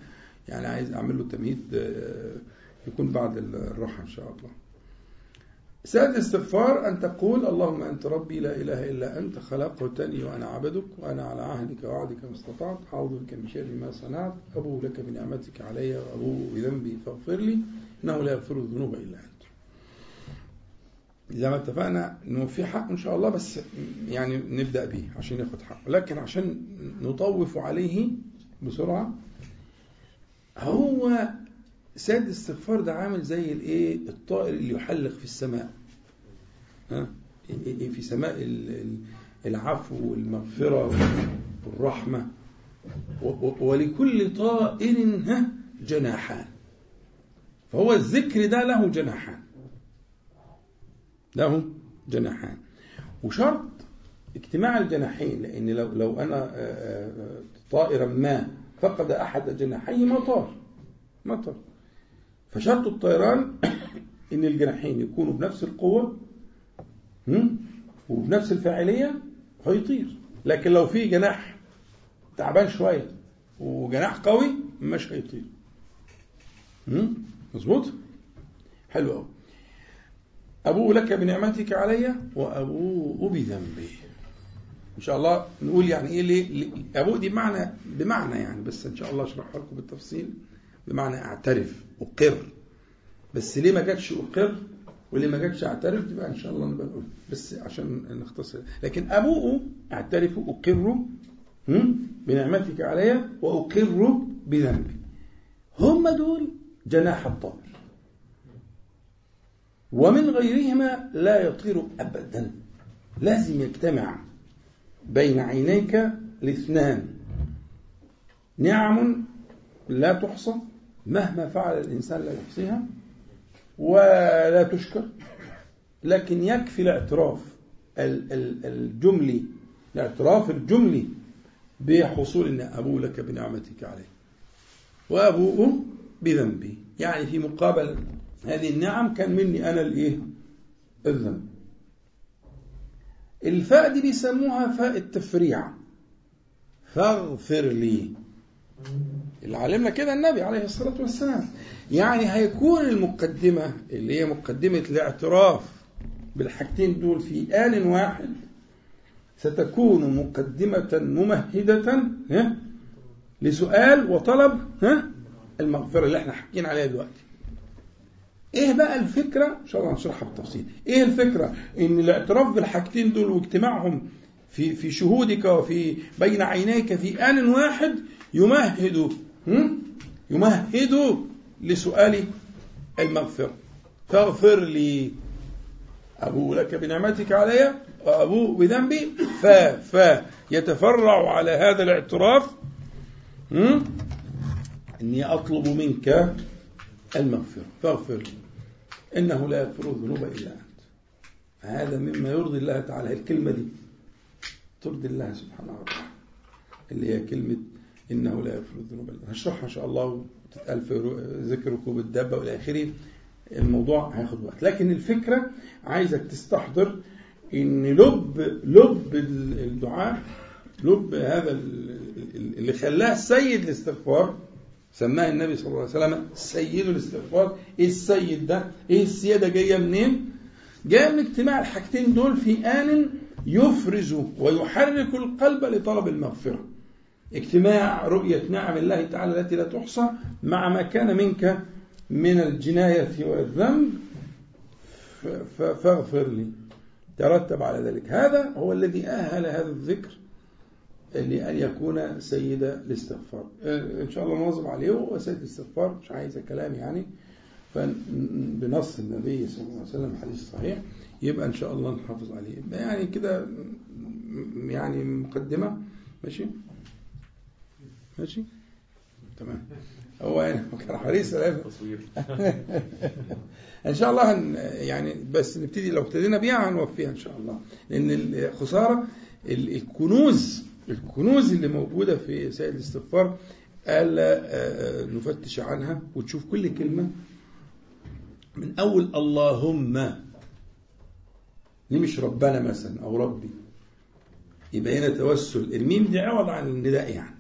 A: يعني عايز أعمل له تمهيد يكون بعد الراحة إن شاء الله. ساد الاستغفار أن تقول اللهم أنت ربي لا إله إلا أنت خلقتني وأنا عبدك وأنا على عهدك ووعدك ما استطعت أعوذ بك من شر ما صنعت أبو لك بنعمتك علي وأبو بذنبي فاغفر لي. إنه لا يغفر الذنوب إلا أنت. زي ما اتفقنا إنه في حق إن شاء الله بس يعني نبدأ به عشان ياخد حقه. لكن عشان نطوف عليه بسرعة هو سيد الاستغفار ده عامل زي الإيه؟ الطائر اللي يحلق في السماء. ها؟ في سماء العفو والمغفرة والرحمة. ولكل طائر جناحان. فهو الذكر ده له جناحان. له جناحان. وشرط اجتماع الجناحين لأن لو لو أنا طائرا ما فقد أحد جناحيه ما طار ما طار. فشرط الطيران [COUGHS] إن الجناحين يكونوا بنفس القوة وبنفس الفاعلية فيطير. لكن لو في جناح تعبان شوية وجناح قوي مش هيطير. مظبوط؟ حلو قوي أبوء لك بنعمتك علي وأبوء بذنبي. إن شاء الله نقول يعني إيه ليه؟ أبوء دي بمعنى بمعنى يعني بس إن شاء الله أشرحها لكم بالتفصيل. بمعنى أعترف أقر. بس ليه ما جاتش أقر وليه ما جاتش أعترف؟ دي بقى إن شاء الله نبقى بس عشان نختصر. لكن أبوء أعترف أقر بنعمتك علي وأقر بذنبي. هم دول جناح الطائر. ومن غيرهما لا يطير أبدا. لازم يجتمع بين عينيك الاثنان. نعم لا تحصى مهما فعل الإنسان لا يحصيها ولا تشكر لكن يكفي الاعتراف الجملي الاعتراف الجملي بحصول ابوء لك بنعمتك علي وابوء بذنبي. يعني في مقابل هذه النعم كان مني أنا الإيه؟ الذنب. الفاء دي بيسموها فاء التفريع. فاغفر لي. اللي علمنا كده النبي عليه الصلاة والسلام. يعني هيكون المقدمة اللي هي مقدمة الاعتراف بالحاجتين دول في آن واحد ستكون مقدمة ممهدة لسؤال وطلب المغفرة اللي إحنا حكينا عليها دلوقتي. إيه بقى الفكرة؟ إن شاء الله هنشرحها بالتفصيل. إيه الفكرة؟ إن الاعتراف بالحاجتين دول واجتماعهم في في شهودك وفي بين عينيك في آن واحد يمهد يمهد لسؤال المغفرة. فاغفر لي. أبو لك بنعمتك علي وأبوء بذنبي. ف ف يتفرع على هذا الاعتراف إني أطلب منك المغفرة. فاغفر لي. إنه لا يغفر الذنوب إلا أنت. هذا مما يرضي الله تعالى. الكلمة دي ترضي الله سبحانه وتعالى. اللي هي كلمة إنه لا يغفر الذنوب إلا أنت. هشرحها إن شاء الله وتتقال في ذكر ركوب الدابة وإلى آخره الموضوع هياخد وقت. لكن الفكرة عايزك تستحضر إن لب لب الدعاء لب هذا اللي خلاه سيد الاستغفار سماه النبي صلى الله عليه وسلم سيد الاستغفار. إيه السيد ده؟ إيه السيادة؟ جاية منين؟ جاية من اجتماع الحاجتين دول في آن يفرز ويحرك القلب لطلب المغفرة. اجتماع رؤية نعم الله تعالى التي لا تحصى مع ما كان منك من الجناية والذنب. فاغفر لي. ترتب على ذلك. هذا هو الذي أهل هذا الذكر. لأن يكون سيد الاستغفار. إن شاء الله نواظب عليه هو سيد الاستغفار مش عايز كلام يعني. بنص النبي صلى الله عليه وسلم حديث صحيح يبقى إن شاء الله نحافظ عليه. يعني كده يعني مقدمة. ماشي؟ ماشي؟ تمام. هو يعني [LAUGHS] كان حريص تصوير. [LAUGHS] إن شاء الله هن يعني بس نبتدي لو ابتدينا بيها هنوفيها إن شاء الله. لأن الخسارة الكنوز الكنوز اللي موجودة في سائل الاستغفار ألا نفتش عنها وتشوف كل كلمة من أول اللهم. ليه مش ربنا مثلا أو ربي. يبقى هنا توسل. الميم دي عوض عن النداء يعني.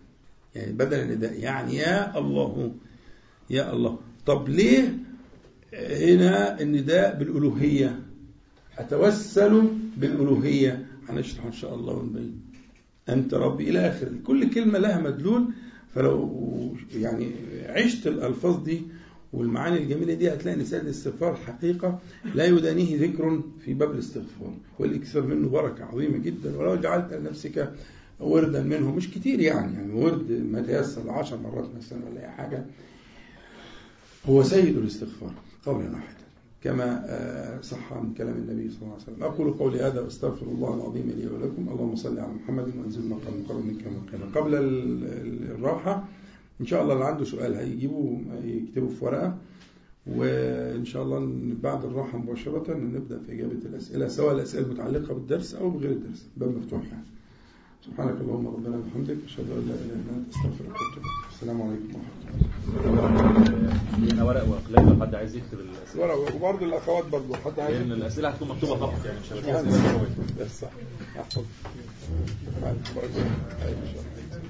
A: يعني بدل النداء. يعني يا الله يا الله. طب ليه هنا النداء بالألوهية؟ أتوسل بالألوهية. هنشرح إن شاء الله ونبين. أنت ربي إلى آخره. كل كلمة لها مدلول فلو يعني عشت الألفاظ دي والمعاني الجميلة دي هتلاقي إن سيد الاستغفار حقيقة لا يدانيه ذكر في باب الاستغفار. والإكثار منه بركة عظيمة جدا. ولو جعلت لنفسك وردا منه مش كتير يعني يعني ورد ما تيسر عشر مرات مثلا ولا أي حاجة. هو سيد الاستغفار. قولا واحدا كما آه، صح من كلام النبي صلى الله عليه وسلم. أقول قولي هذا وأستغفر الله العظيم لي ولكم. اللهم صل على محمد وأنزل مقام منك مقام قبل الراحة إن شاء الله اللي عنده سؤال هيجيبه يكتبه في ورقة وإن شاء الله بعد الراحة مباشرة نبدأ في إجابة الأسئلة سواء الأسئلة المتعلقة بالدرس أو بغير الدرس. باب مفتوح يعني. سبحانك اللهم ربنا وبحمدك أشهد أن لا إله إلا أنت أستغفرك وأتوب السلام عليكم ورحمة
B: الله. لنا ورق وأقلام لو حد عايز يكتب الأسئلة.
A: ورق وبرضه الأخوات برضه حد عايز
B: لأن الأسئلة هتكون مكتوبة طبعا يعني مش هتكون أسئلة
A: بس صح. أحفظ. أيوة إن شاء الله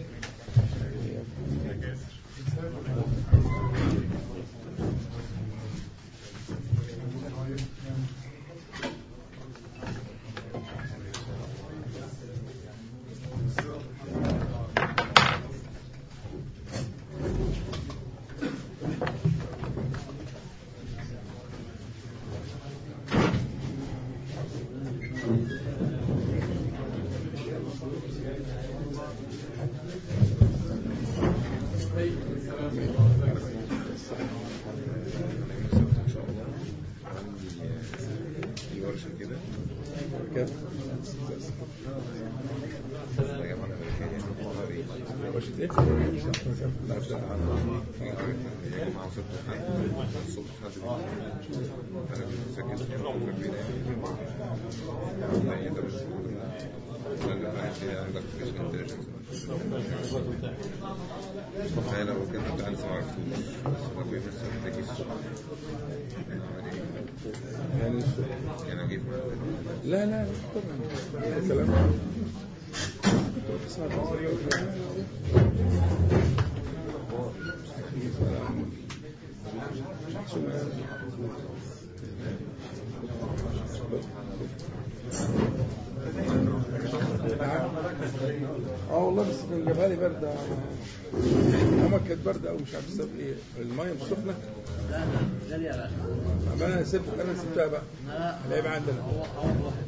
A: كده ورشة إيه؟
C: لو كنت عن سمع رسول ربي بس محتاج
A: يعني
C: يعني أجيب
A: لا لا طبعا كلام آه والله بس كان جابها لي برده اما كانت برده أو مش عارف السبب إيه الميه مش سخنه
D: لا لا لا
A: ما أنا سبت أنا سبتها بقى
D: لا
A: هيبقى عندنا
D: هو عوض واحد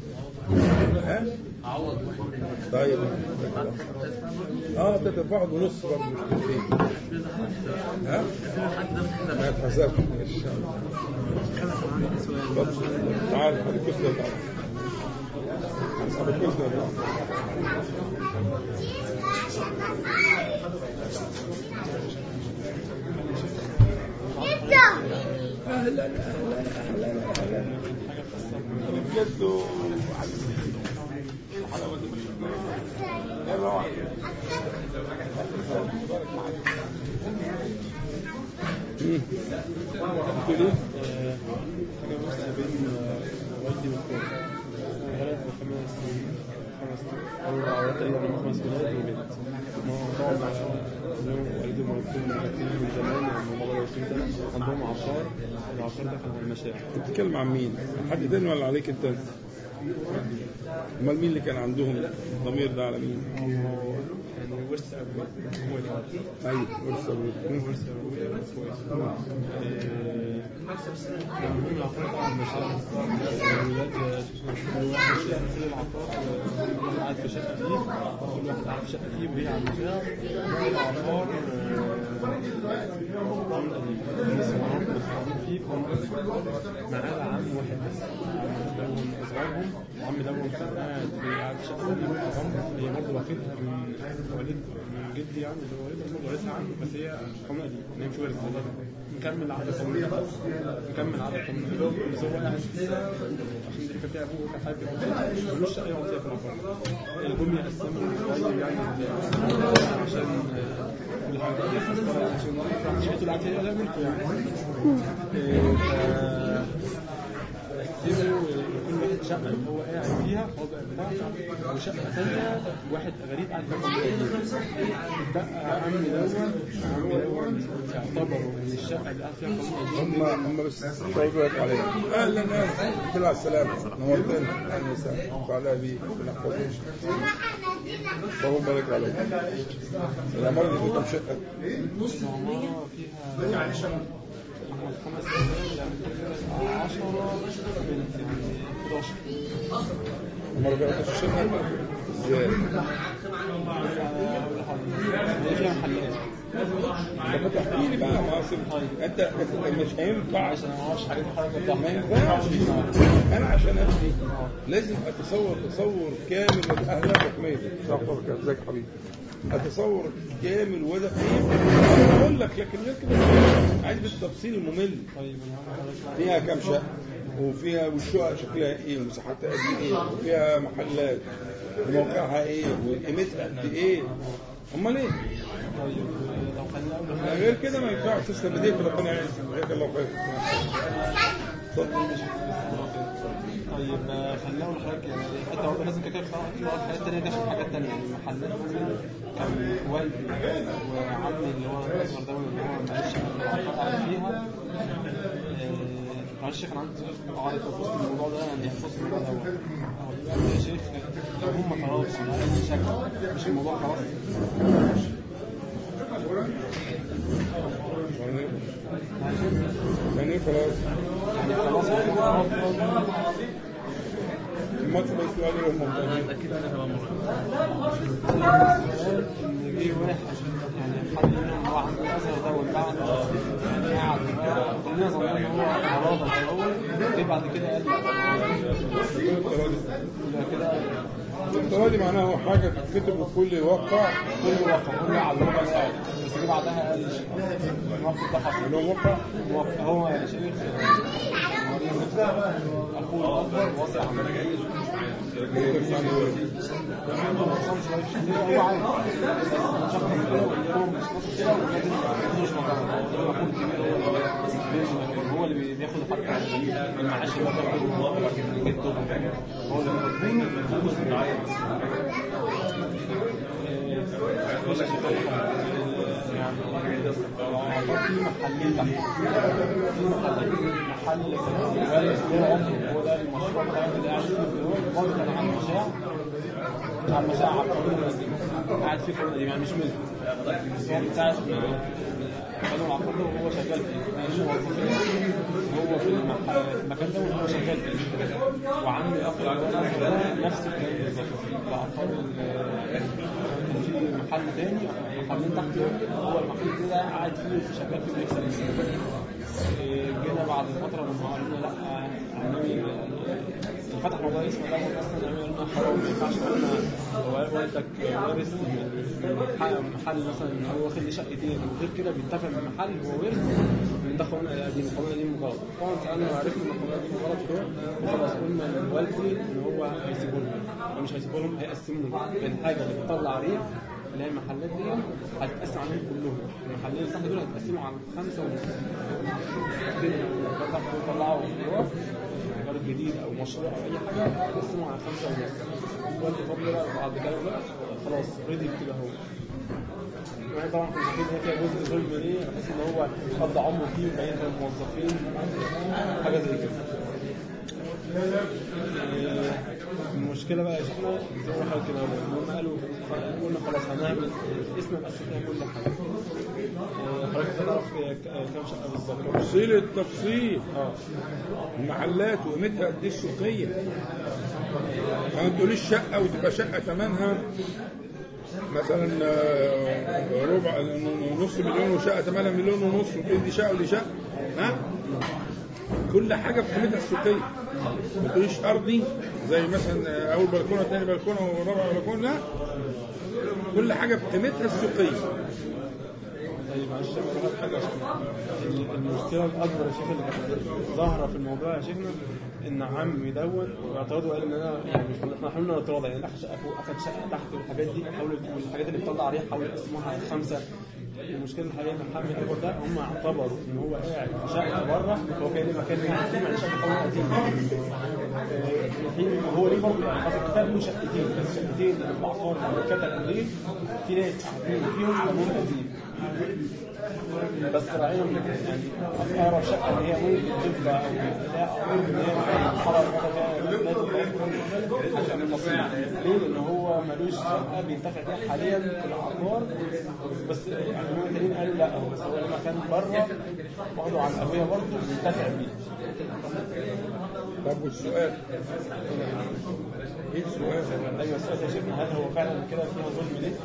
A: ها
D: عوض واحد
A: طيب آه ده واحد ونص برضه مش كتير ها ما اتحسبش ان شاء الله. تعال الكرسي ده تعال. تعال. أهلا أهلا أهلا أهلا بجد إيه الحلاوه دي ليه؟
E: حاجة مسألة بين والدي واخواتي ولد بخمس خمس أربع عورات إلا من خمس ولاد وبنت ما هو طبعا عشان والدي مرتين مرتين من زمان يعني هم بقوا 20 سنة عندهم عشار العشار ده كان على المشاعر
A: بتتكلم عن مين؟ حد تاني ولا عليك انت؟ امال مين اللي كان عندهم الضمير ده على مين؟
E: هو يعني ورث أبوي هو اللي
A: أيوه ورث أبوك.
E: ورث أبوي المهم العقار طبعا مشاعر الولاد كل في شقة كل واحد قاعد في شقة فيه وهي على فيه معاه عم واحد بس من أصغرهم العم ده هو كان قاعد في في شقة فيه هي برضه واخدها من والد من جدي يعني اللي هو والدها برضه ورثها عنه بس هي قانون قديم إن هي مش ورث مكمل عقد قانوني مكمل عقد قانوني بس هو قاعد فيها عشان دي كان فيها ابوه كان حد ملوش أي وصيه في العقار الجم يقسموا الواجب يعني عشان كل حاجة عشان شقته العاديه لا ملكه يعني كل واحد شقه اللي هو قاعد فيها هو بقى بتاعته وشقه ثانية واحد غريب قاعد في بقى عمي دوت عمي دوت يعتبر من الشقه اللي قاعد فيها
A: هم هم بس لك عليك أهلا أهلا كل على السلامه نورتنا أهلا وسهلا وعلى بيك اللهم بارك عليك العمارة دي كم شقة؟
E: العمارة فيها هم خمس سنين كده 10 من 11
A: ما رجعتش الشقة
E: إزاي؟
A: طب تحكي لي بقى أصل انت مش هينفع
E: عشان ما أعرفش حاجات
A: ما ينفعش أنا عشان أبني لازم أتصور تصور كامل أهلا حكميه ازيك يا حبيبي أتصور كامل وده إيه أقول لك لكن كده عايز بالتفصيل الممل فيها كام شقة؟ وفيها والشقق شكلها إيه؟ ومساحتها قد إيه؟ وفيها محلات. وموقعها إيه؟ وقيمتها قد إيه؟ أمال إيه؟
E: طيب
A: غير كده ما ينفعش تسلم ايديك ربنا يعزك جزاك الله خير
E: طيب آه، خلينا لحضرتك يعني حتى برضه لازم كده في الحاجات التانية دي عشان حاجات تانية. يعني محلات كان والدي وعمي اللي هو الاصغر ده اللي هو معلش فيها آه، معلش كان عندي عارف في الموضوع ده يعني في وسط الموضوع ده. هو يا شيخ لو هم خلاص اي شكل مش الموضوع خلاص.
A: يعني خلاص.
E: يعني خلاص
A: الماتش بس سؤال لهم ممتازين
B: هبقى مرة
E: ان جه واحد يعني حد منهم هو عنده الازهر ده والبعض يعني كده كلنا ظننا هو مرضى الأول جه بعد كده قال لا كده
A: الدكتوراه دي معناها هو حاجة تتكتب وكل يوقع
E: كل واقع. كل على ربع ساعه بس جه بعدها قال الموقف ده حصل.
A: موقع
E: موقع. هو يا شيخ أخوه الأكبر واصل عمليه هو اللي بياخد حتى المعاش اللي هو اللي في محلين تحت في محل والد طول عمره هو ده المشروع بتاعه اللي قاعد فيه برضه كان المشاع على المشاع على القانون القديم قاعد فيه القانون القديم يعني مش ملك من ساعة قانون العقار ده وهو شغال فيه هو في المكان ده وهو شغال اخو الولد ده نفس الكلام بالظبط. ال- كان في محل تاني محلين تحت يعني. هو المحل ده قاعد فيه شغال فيه بيكسب السنة إيه، جينا بعد فترة من ما قالوا لنا لا عمي فتح موضوع اسمه ده أصلا عمي قالوا لنا حرام ما ينفعش هو والدك وارث محل مثلا هو واخد لي شقتين وغير كده بيتفق مع محل هو ورث من ده قانون قديم القانون القديم غلط طبعا سالنا وعرفنا إن القانون القديم غلط كده وخلاص قلنا لوالدي إن هو هيسيبوا لهم هو مش هيسيبوا لهم هيقسموا الحاجة اللي بتطلع ريح اللي هي المحلات دي هتتقسم عليهم كلهم. المحلين تحت دول هيتقسموا على خمسة ونص طلعوا ايجار جديد أو مشروع أو أي حاجة هتقسموا على خمسة ونص والد فضل بقى بعد بقى خلاص ريدي كده أهو. يعني طبعا فاكرين ان هي فيها جزء ظلم ليه؟ بحيث إن هو قضى عمره فيه وبين الموظفين حاجة زي كده. المشكلة بقى شيخنا زي ما حضرتك هم قالوا قلنا خلاص هنعمل اسم فيها كل حاجة. آه، آه،
A: تفصيل. التفصيل المحلات وقيمتها قد إيه السوقية؟ ما تقوليش شقة وتبقى شقة ثمنها مثلا آه، ربع نص مليون وشقة ثمنها مليون ونص وتقول دي شقة ودي شقة. ها؟ كل حاجة بقيمتها السوقية. ما تقوليش أرضي زي مثلا أول بلكونة تاني بلكونة ورابع بلكونة لا. كل حاجة بقيمتها السوقية.
E: طيب معلش أقول لك حاجة عشان ال- المشكلة الأكبر يا شيخ اللي كانت ظاهرة في الموضوع يا شيخنا إن عمي دون واعترض وقال إن أنا يعني إحنا حاولنا نتراضى يعني أخد شقة تحت والحاجات دي حاول والحاجات اللي بتطلع عليها حاول يقسموها على خمسة المشكلة الحقيقة إن محمد الأكبر ده هم اعتبروا إن هو قاعد في شقة بره هو كان مكان فيه مع شقة قوي قديم آه، في حين هو ليه برضه يعني خلاص الكتاب له شقتين بس شقتين العقار اللي كتب ليه في ناس فيهم قديم بس راعينا من يعني اقرب شقة اللي هي ممكن تبقى أو لا ان هي من نصيب ليه؟ لأن هو ملوش شقة بينتفع بيها حاليا في العقار بس يعني التانيين قالوا لا بس هو لما كان بره واخده على الابويه برضه بينتفع بيه
A: طب والسؤال إيه السؤال؟
E: أيوه السؤال يا شيخنا هل هو فعلا كده فيها ظلم ليه؟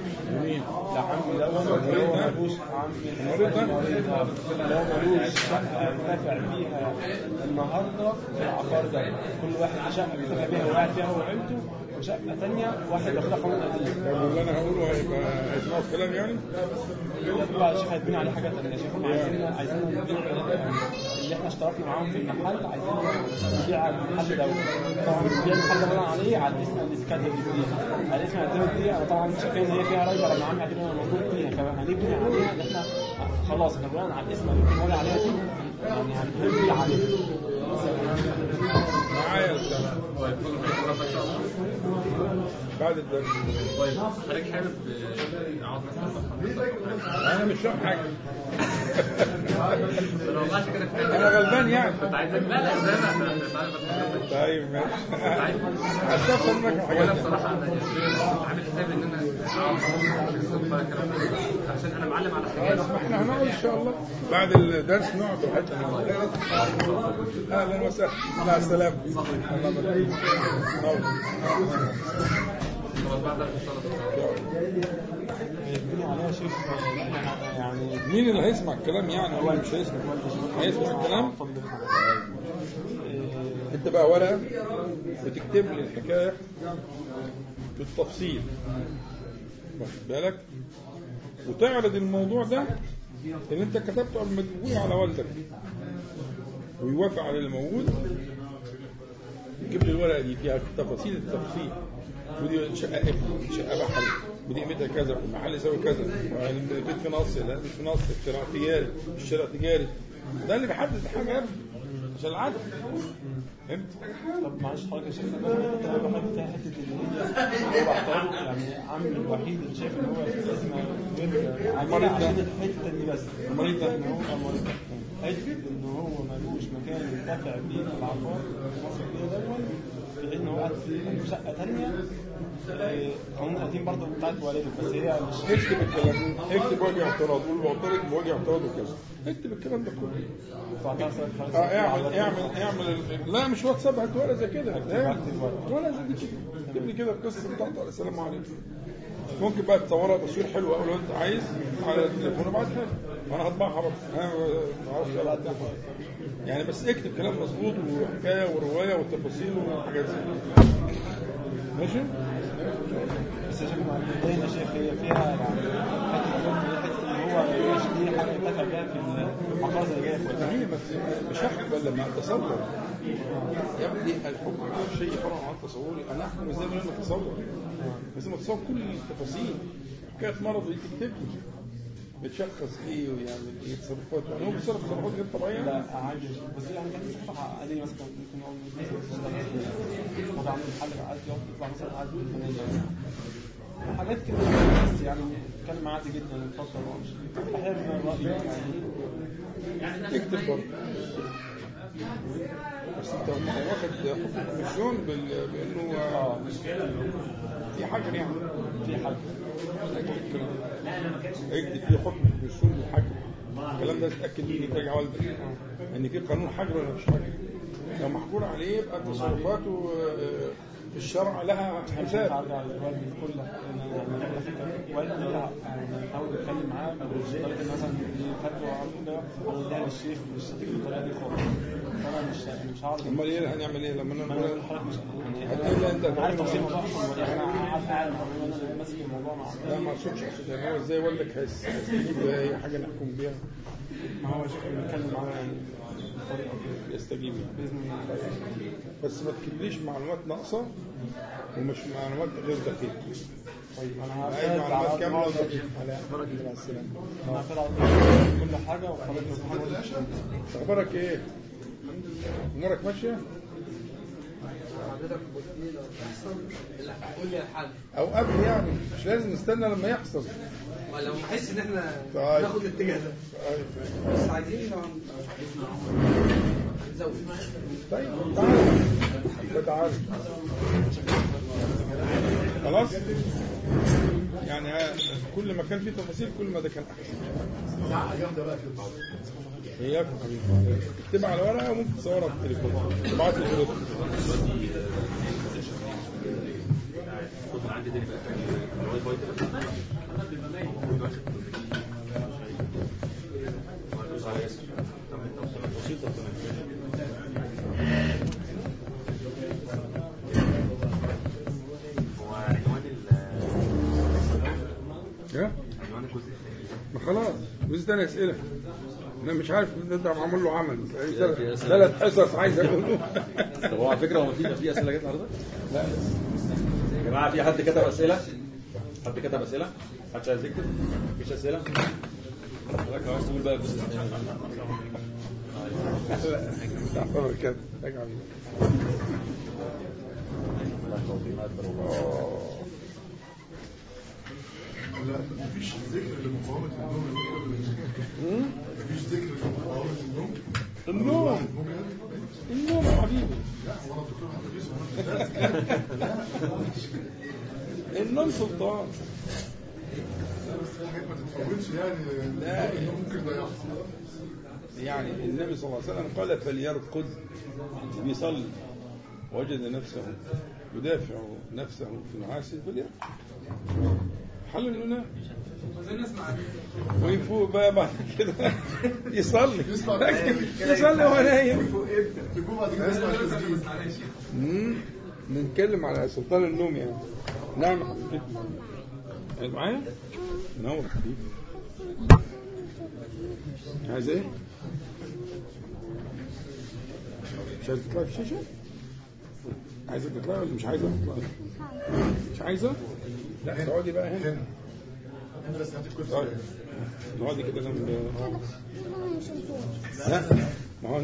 A: مين؟
E: ده عمي دوت اللي هو ملوش عمي
A: المريض ده؟
E: هو ملوش شقه ينتفع بيها النهارده في العقار ده كل واحد شقه بيها وقاعد فيها هو وعيلته وشقه ثانية واحد قديم
A: طب واللي أنا هقوله هيبقى هيسمعوا الكلام يعني؟
E: يبقى الشيخ هيتبني عليه حاجة ثانية شيخ هم عايزين عايزين اللي إحنا اشتركنا معاهم في المحل عايزين نبيع المحل ده. طبعا نبيع المحل ده عليه على الاسم اللي اتكتب دي. على الاسم اللي دي أنا طبعا شايفين إن هي فيها ريبه لما عمي هتبقى موجود. فيها فهنبني عليها إن إحنا خلاص إحنا بناء على الاسم اللي بنقول عليها دي يعني هنبني عليه
A: معايا الكلام. بعد الدرس
B: طيب حضرتك حابب آه،
A: أنا مش فاهم
B: حاجة
A: أنا غلبان يعني
B: كنت عايزك لا أنا
A: طيب ماشي استفسر منك حاجات
B: بصراحه أنا عامل حسابي ان أنا عشان أنا معلم على حاجات
A: إحنا هنقعد ان شاء الله بعد الدرس نقعد براحتنا أهلا وسهلا مع السلامه الله مين اللي هيسمع الكلام يعني؟ ولا مش هيسمع. هيسمع الكلام؟ انت بقى ورقة وتكتب لي الحكاية بالتفصيل. واخد بالك؟ وتعرض الموضوع ده اللي انت كتبته قبل ما على والدك. ويوافق على اللي موجود جيب لي الورقة دي فيها تفاصيل التفصيل؟ ودي شقه دي شقه بحري ودي قيمتها كذا والمحل يساوي كذا. البيت في نص لا في نص شراء تجاري مش شراء تجاري ده اللي بيحدد الحاجة يا ابني عشان العدد. فهمت؟
E: طب معلش حضرتك يا شيخ أنا باخد فيها حتة اللي هي يعني عمي الوحيد اللي شايف إن هو لازم غير عاملها عشان الحتة دي بس.
A: المريض ده
E: المريض ده حتة ان هو ملوش مكان ينتفع بيه العقار في مصر كده دول في ان هو قاعد في شقه ثانية قانون قديم برضه بتاعت والده بس هي مش
A: اكتب الكلام اكتب وجه اعتراض. قول معترض بوجه اعتراض وكذا. اكتب الكلام ده كله. آه اعمل اعمل اعمل لا مش واتساب هات ولا زي كده. لا، ولا زي كده. اكتب لي كده القصة بتاعته. السلام عليكم. ممكن بقى تصورها تصوير حلو قوي لو أنت عايز. على التليفون ابعتها لي. وأنا هطبعها برضه. أنا ما أعرفش ابعتها يعني بس اكتب كلام مظبوط وحكاية ورواية وتفاصيل وحاجات زي كده. ماشي؟
E: بس يا شيخ يا شيخ هي فيها يعني حتة ظلم حتة ان هو يشتري حاجة ينتفع بيها في المقاصد اللي جاية في
A: بس مش هحكم إلا مع التصور. يا ابني الحكم على شيء فرع عن تصوري أنا احكم إزاي من غير ما أتصور؟ لازم أتصور كل التفاصيل. حكايه مرض يكتب لي. بتشخص إيه ويعمل إيه تصرفات يعني هو بيتصرف تصرفات غير طبيعية؟
E: لا عادي. بس يعني كان صفحة عادية مثلا ممكن مثلا. وضع عند الحل عادي يطلع مثلا عادي. حاجات كده. بس يعني كلمة عادي جدا ومش أحيانا من الرأي يعني.
A: اكتب برضه. بس أنت واخد حكم كوميسيون بال- بأنه
E: آه
A: في حاجة يعني.
E: في حل
A: اكتب في حكم كوميسيون بالحجر الكلام ده تتاكد بيه تراجع والدك ان في قانون حجر ولا مش حجر؟ لو محجور عليه يبقى تصرفاته آه، الشرع لها حساب. أمال إيه هنعمل إيه؟ لما
E: أنا
A: هتقول
E: أنت
A: لا ما أقصدش أقصد يعني هو إزاي هيس- هيستجيب لاي حاجة نحكم بيها؟
E: ما هو شيخ بنتكلم يعني كده.
A: يستجيب. يعني
E: بإذن الله.
A: بس ما تجيبليش معلومات ناقصة ومش معلومات غير دقيقة.
E: طيب أنا
A: اي
E: هعترض
A: معلومات
E: كاملة ودقيقة. أنا كل حاجة الله
D: أخبارك إيه؟ أمورك ماشية؟
A: أو قبل يعني مش لازم نستنى لما يحصل.
D: ولو نحس إن إحنا
A: طيب.
D: ناخد الاتجاه ده.
A: طيب.
D: بس عايزين
A: طيب تعال خلاص؟ يعني كل ما كان فيه تفاصيل كل ما ده كان أحسن. اياك يا حبيبي. اكتبها على ورقه وممكن تصورها في التليفون. لي
C: هو
A: ما خلاص. بس تاني أسئلة. أنا مش عارف ده معمول له عمل. ثلاث حصص عايز اقوله
F: طب هو على فكرة هو في في أسئلة جت حضرتك؟
A: لا.
F: يا جماعة في حد كتب أسئلة؟ حد كتب أسئلة؟ محدش عايز يكتب؟ مفيش أسئلة؟ حضرتك لو عايز تقول بقى. الجزء الثاني
A: لا كده آه.
G: مفيش ذكر لمقاومة النوم؟ مفيش ذكر لمقاومة النوم
A: النوم النوم يا حبيبي
G: حفيظ
A: النوم سلطان
G: ما تتفوتش يعني
A: لا.
G: ممكن ده يحصل
A: يعني النبي صلى الله عليه وسلم قال فليرقد بيصلي وجد نفسه يدافع نفسه في نعاس فليرقد حل انه ينام ويفوق بقى بعد كده. يصلي. يصلي. وهو نايم. بنتكلم على سلطان النوم يعني. نعم حبيبي معايا؟ نور حبيبي. عايز إيه؟ مش عايز تطلع في الشاشة؟ عايزة تطلعي ولا مش تطلعي؟ مش عايزة؟ لا تقعدي بقى هنا.
G: هنا. بس هات الكرسي
A: نقعدي كده جنب لا ما هو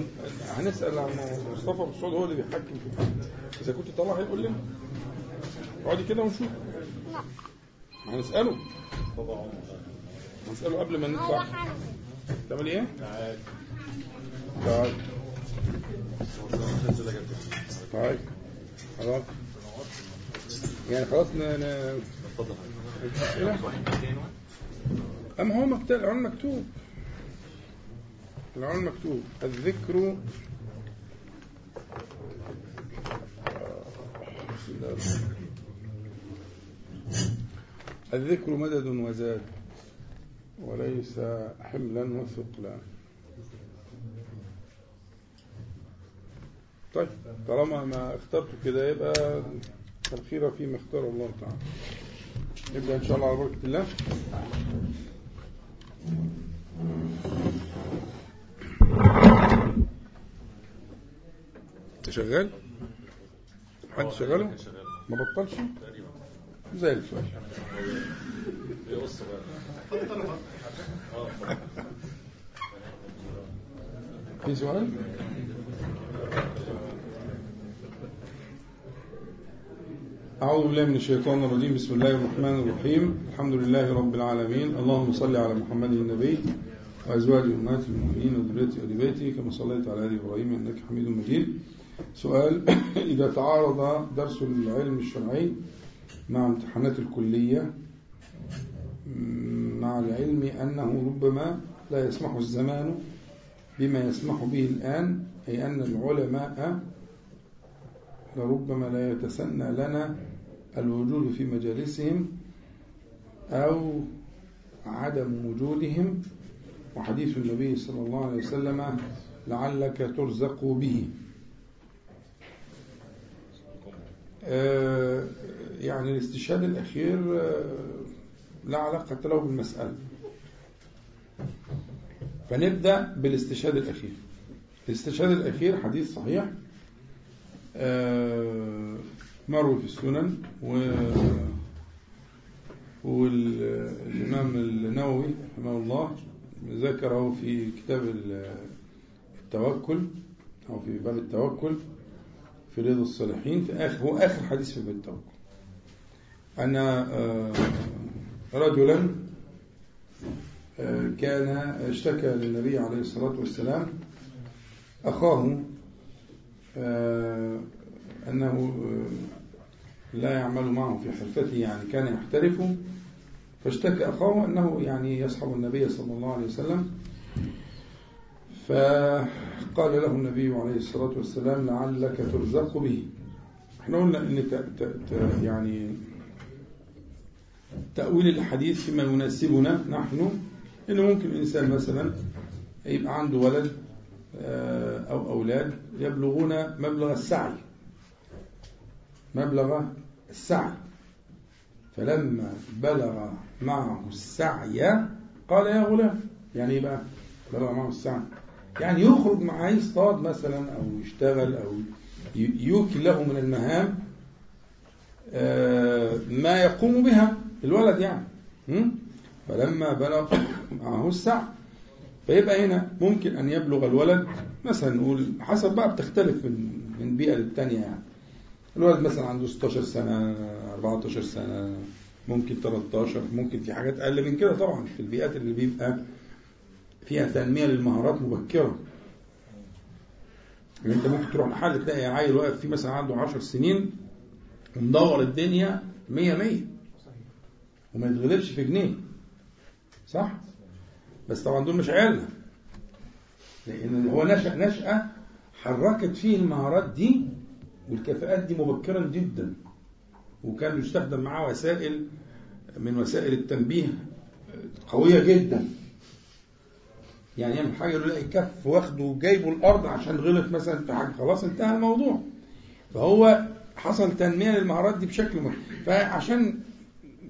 A: هنسأل عن مصطفى بالصوت هو اللي بيحكم في الحكم. إذا كنت طالع هيقول لنا اقعدي كده ونشوف ما هنسأله. هنسأله قبل ما نطلع تعمل إيه؟ طيب طيب. خلاص. يعني خلاص أما هو مكتوب؟ العنوان مكتوب. العنوان مكتوب. الذكر. الذكر مدد وزاد وليس حملا وثقلا. طيب طالما ما اخترت كده يبقى الخير فيما اختار الله تعالى. نبدأ إن شاء الله على بركة الله أنت شغال؟ حد شغاله؟ ما بطلش؟ زي الفل في سؤال؟ أعوذ بالله من الشيطان الرجيم. بسم الله الرحمن الرحيم. الحمد لله رب العالمين. اللهم صل على محمد النبي وأزواج أمهات المؤمنين وذريته وآل بيته كما صليت على آل إبراهيم إنك حميد مجيد. سؤال. [COUGHS] إذا تعارض درس العلم الشرعي مع امتحانات الكلية مع العلم أنه ربما لا يسمح الزمان بما يسمح به الآن أي أن العلماء لربما لا يتسنى لنا الوجود في مجالسهم أو عدم وجودهم وحديث النبي صلى الله عليه وسلم لعلك ترزق به. آه، يعني الاستشهاد الأخير آه، لا علاقة له بالمسألة. فنبدأ بالاستشهاد الأخير. الاستشهاد الأخير حديث صحيح. آه، مروي في السنن و والإمام النووي رحمه الله ذكره في كتاب التوكل أو في باب التوكل في رياض الصالحين. في آخر هو آخر حديث في بيت التوبة أن آه، رجلا آه، كان اشتكى للنبي عليه الصلاة والسلام أخاه آه، أنه لا يعمل معه في حرفته يعني كان يحترف. فاشتكى أخاه أنه يعني يصحب النبي صلى الله عليه وسلم. فقال له النبي عليه الصلاة والسلام لعلك ترزق به. إحنا قلنا إن. يعني تأويل الحديث فيما يناسبنا نحن إنه ممكن الإنسان مثلا يبقى عنده ولد آه، أو أولاد يبلغون مبلغ السعي. مبلغ السعي. فلما بلغ معه السعي قال يا غلام يعني إيه بقى؟ بلغ معه السعي. يعني يخرج معاه يصطاد مثلا أو يشتغل ي- يوكل له من المهام آه، ما يقوم بها الولد يعني? فلما بلغ معه السعي فيبقى هنا ممكن أن يبلغ الولد. مثلا نقول حسب بقى بتختلف من من بيئة للتانية يعني. الولد مثلا عنده 16 سنة 14 سنة ممكن 13 ممكن في حاجات أقل من كده طبعا في البيئات اللي بيبقى فيها تنمية للمهارات مبكرة. يعني أنت ممكن تروح محل تلاقي عيل واقف فيه مثلا عنده 10 سنين ومدور الدنيا 100 100 وما يتغلبش في جنيه. صح؟ بس طبعا دول مش عيالنا. لأن هو نشأ نشأة حركت فيه المهارات دي والكفاءات دي مبكرا جدا وكان يستخدم معاه وسائل من وسائل التنبيه قوية جدا. يعني يعمل حاجة يلاقي كف واخده وجايبه الأرض عشان غلط مثلا في حاجة. خلاص انتهى الموضوع. فهو حصل تنمية للمهارات دي بشكل مهم. فعشان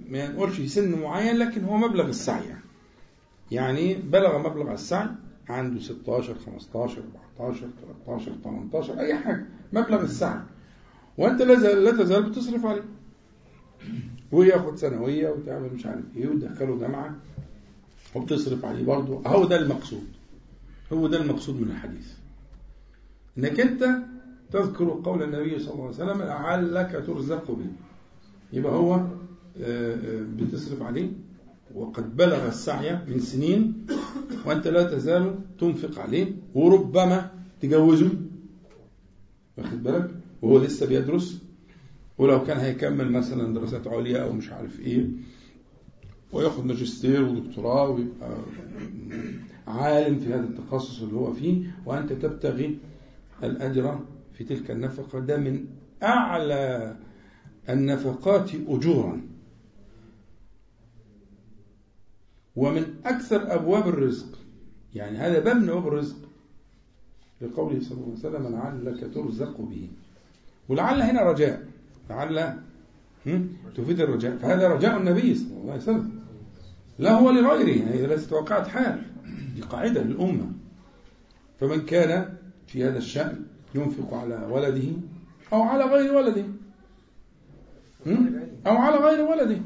A: ما نقولش سن معين لكن هو مبلغ السعي يعني. يعني بلغ مبلغ السعي عنده 16 15 14 13 18 أي حاجة مبلغ السعي وأنت لا زال- لا تزال بتصرف عليه. وياخد ثانوية وتعمل مش عارف إيه وتدخله جامعة وبتصرف عليه برضه. هو ده المقصود. هو ده المقصود من الحديث. إنك أنت تذكر قول النبي صلى الله عليه وسلم لعلك ترزق به. يبقى هو آه، آه، بتصرف عليه وقد بلغ السعي من سنين وأنت لا تزال تنفق عليه وربما تجوزه. واخد بالك؟ وهو لسه بيدرس. ولو كان هيكمل مثلا دراسات عليا أو مش عارف إيه وياخد ماجستير ودكتوراه ويبقى عالم في هذا التخصص اللي هو فيه وأنت تبتغي الأجر في تلك النفقة. ده من أعلى النفقات أجورا. ومن أكثر أبواب الرزق يعني هذا باب من أبواب الرزق لقوله صلى الله عليه وسلم لعلك ترزق به ولعل هنا رجاء لعل؟ تفيد الرجاء فهذا رجاء النبي صلى الله عليه وسلم لا هو لغيره هي ليست وقعت حال دي قاعدة للأمة فمن كان في هذا الشأن ينفق على ولده أو على غير ولده؟ أو على غير ولده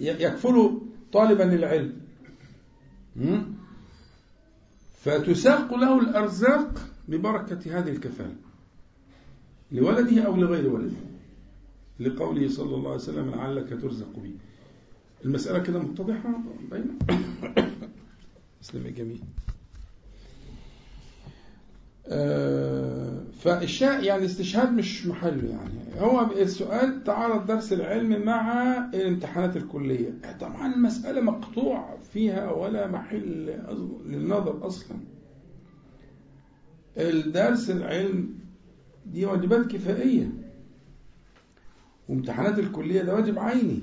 A: يكفل طالبا للعلم؟ فتساق له الأرزاق ببركة هذه الكفالة لولده أو لغير ولده لقوله صلى الله عليه وسلم لعلك ترزق به المسألة كده متضحة؟ [COUGHS] باينة مسلم جميل. آه، فالشاء يعني الاستشهاد مش محله يعني. هو السؤال تعارض درس العلم مع الامتحانات الكلية. طبعا المسألة مقطوع فيها ولا محل للنظر أصلا. الدرس العلم دي واجبات كفائية. وامتحانات الكلية ده واجب عيني.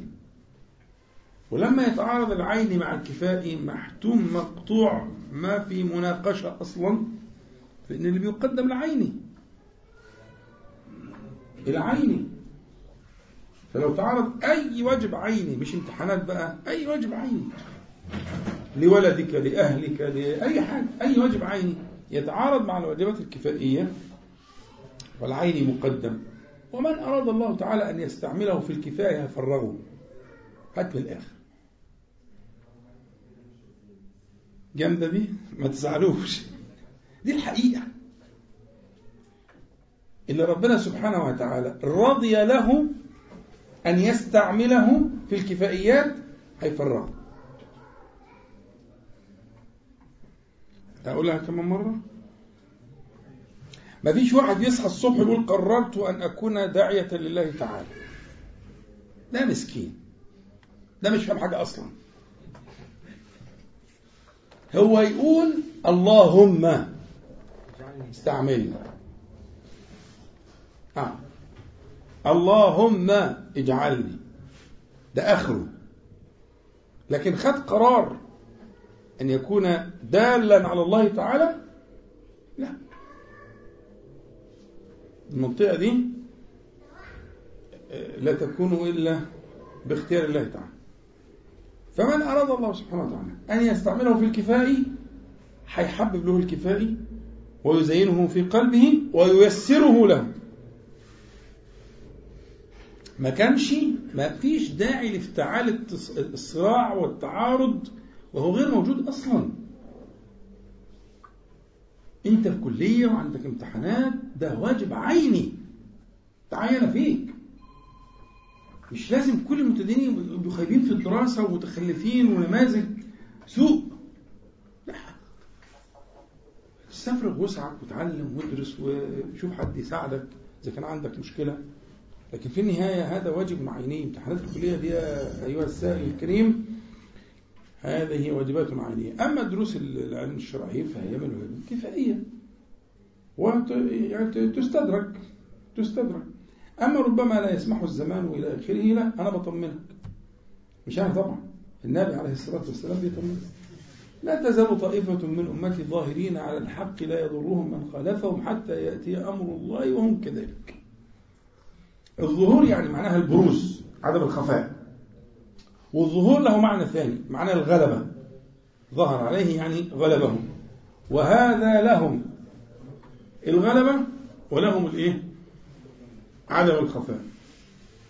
A: ولما يتعارض العيني مع الكفائي محتوم مقطوع ما في مناقشة أصلا. فإن اللي بيقدم العيني العيني فلو تعرض أي واجب عيني مش امتحانات بقى أي واجب عيني. لولدك لأهلك لأي حاجة أي واجب عيني. يتعارض مع الواجبات الكفائية والعين مقدم. ومن أراد الله تعالى أن يستعمله في الكفاية فرغه هات من الآخر. جامدة دي؟ ما تزعلوش. دي الحقيقة. اللي ربنا سبحانه وتعالى رضي له أن يستعمله في الكفائيات هيفرغه أقولها كمان مرة؟ ما فيش واحد يصحى الصبح يقول قررت أن أكون داعية لله تعالى. ده مسكين. ده مش فاهم حاجة أصلا. هو يقول اللهم استعملنا. آه. اللهم اجعلني. ده آخره. لكن خد قرار أن يكون دالا على الله تعالى؟ لا. المنطقة دي لا تكون إلا باختيار الله تعالى. فمن أراد الله سبحانه وتعالى أن يستعمله في الكفائي هيحبب له الكفائي ويزينه في قلبه وييسره له. ما كانش ما فيش داعي لإفتعال الصراع والتعارض وهو غير موجود أصلا. أنت في كلية وعندك امتحانات ده واجب عيني. تعين فيك. مش لازم كل المبتدئين يبقوا خايبين في الدراسة ومتخلفين ونماذج. سوء لا استفرغ وسعك وتعلم وادرس وشوف حد يساعدك إذا كان عندك مشكلة. لكن في النهاية هذا واجب عيني امتحانات الكلية دي أيها السائل الكريم هذه واجبات عينية أما دروس العلم الشرعي فهي من الواجب الكفائية وتستدرك تستدرك. أما ربما لا يسمح الزمان إلى آخره لا أنا بطمنك. مش أنا طبعا. النبي عليه الصلاة والسلام بيطمنك. لا تزال طائفة من أمتي ظاهرين على الحق لا يضرهم من خالفهم حتى يأتي أمر الله وهم كذلك. الظهور يعني معناها البروز عدم الخفاء. والظهور له معنى ثاني معنى الغلبة. ظهر عليه يعني غلبهم. وهذا لهم الغلبة ولهم الإيه؟ عدم الخفاء.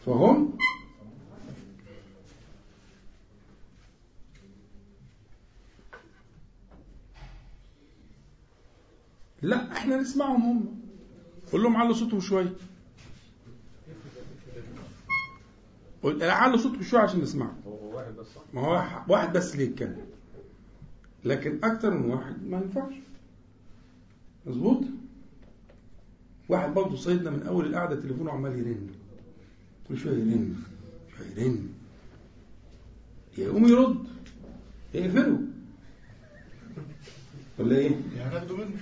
A: فهم لا إحنا نسمعهم هم. قول لهم علوا صوتهم شوية. علوا صوتكم شوية عشان نسمعه
F: هو واحد بس صح؟
A: ما هو واحد بس اللي يتكلم لكن أكتر من واحد ما ينفعش. مظبوط؟ واحد برضه صيدنا من أول القعدة تليفونه عمال يرن. كل شوية يرن شوية يرن. يقوم يرد. يقفله. ولا إيه؟
G: يعني هناخده منه.
A: يعني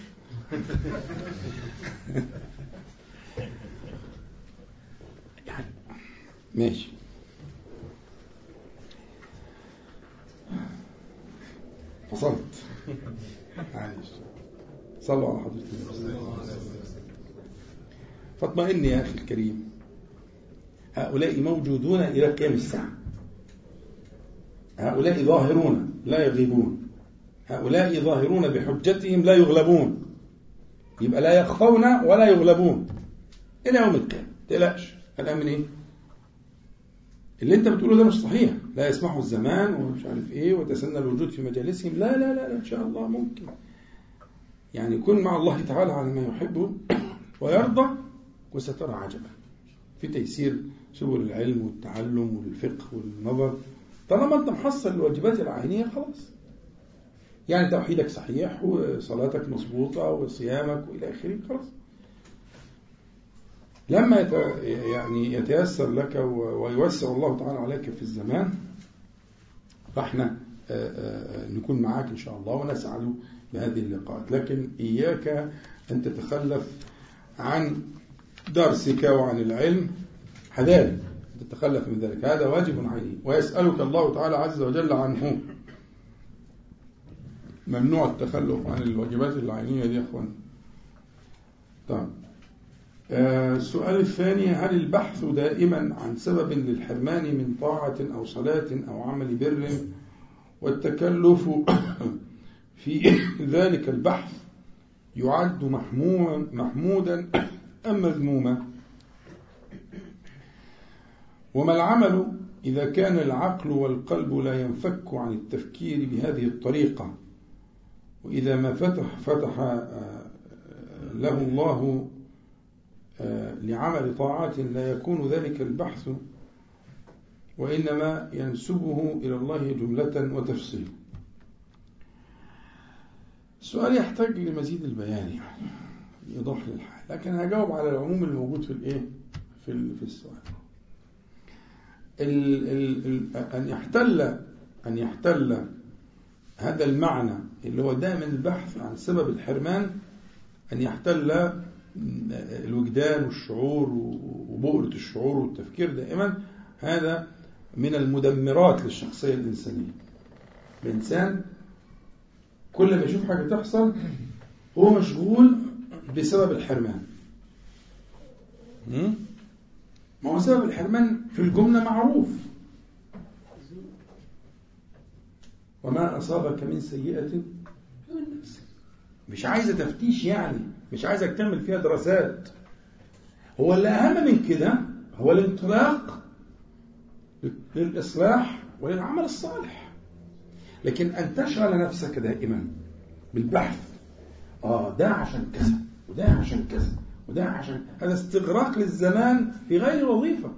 A: ماشي. فصلت معلش. صلوا على حضرة النبي فاطمئن يا أخي الكريم. هؤلاء موجودون إلى قيام الساعة. هؤلاء ظاهرون لا يغيبون. هؤلاء ظاهرون بحجتهم لا يغلبون. يبقى لا يخفون ولا يغلبون. إلى يوم القيامة. تقلقش. الآن من إيه؟ اللي أنت بتقوله ده مش صحيح. لا يسمحوا الزمان ومش عارف إيه وتسنى الوجود في مجالسهم. لا لا لا إن شاء الله ممكن. يعني كن مع الله تعالى على ما يحب ويرضى وسترى عجبا. في تيسير سبل العلم والتعلم والفقه والنظر. طالما أنت محصل الواجبات العينية خلاص. يعني توحيدك صحيح وصلاتك مظبوطة وصيامك وإلى آخره خلاص لما. يعني يتيسر لك. ويوسع الله تعالى عليك في الزمان فإحنا نكون معاك إن شاء الله ونسعد بهذه اللقاءات لكن إياك أن تتخلف عن درسك وعن العلم حذاري تتخلف من ذلك هذا واجب عيني ويسألك الله تعالى عز وجل عنه ممنوع التخلف عن الواجبات العينية دي يا إخوان. طيب. السؤال الثاني هل البحث دائما عن سبب للحرمان من طاعة أو صلاة أو عمل بر والتكلف [COUGHS] في ذلك البحث يعد محمودا أم مذموما؟ وما العمل إذا كان العقل والقلب لا ينفك عن التفكير بهذه الطريقة؟ وإذا ما فتح فتح له الله آه، لعمل طاعات لا يكون ذلك البحث وإنما ينسبه إلى الله جملة وتفصيلا السؤال يحتاج لمزيد البيان يعني يضاف للحال. لكن هجاوب على العموم الموجود في الإيه؟ في في السؤال. ال ال ال أن يحتل أن يحتل هذا المعنى اللي هو دائما البحث عن سبب الحرمان أن يحتل الوجدان والشعور وبؤرة الشعور والتفكير دائما. هذا من المدمرات للشخصية الإنسانية. الإنسان كل ما يشوف حاجة تحصل هو مشغول بسبب الحرمان? ما هو سبب الحرمان في الجملة معروف. وما أصابك من سيئة فمن نفسك مش عايزة تفتيش يعني مش عايزك تعمل فيها دراسات. هو اللي أهم من كده هو الانطلاق للإصلاح وللعمل الصالح. لكن أن تشغل نفسك دائما بالبحث. آه ده عشان كذا وده عشان كذا وده عشان هذا استغراق للزمان في غير وظيفة.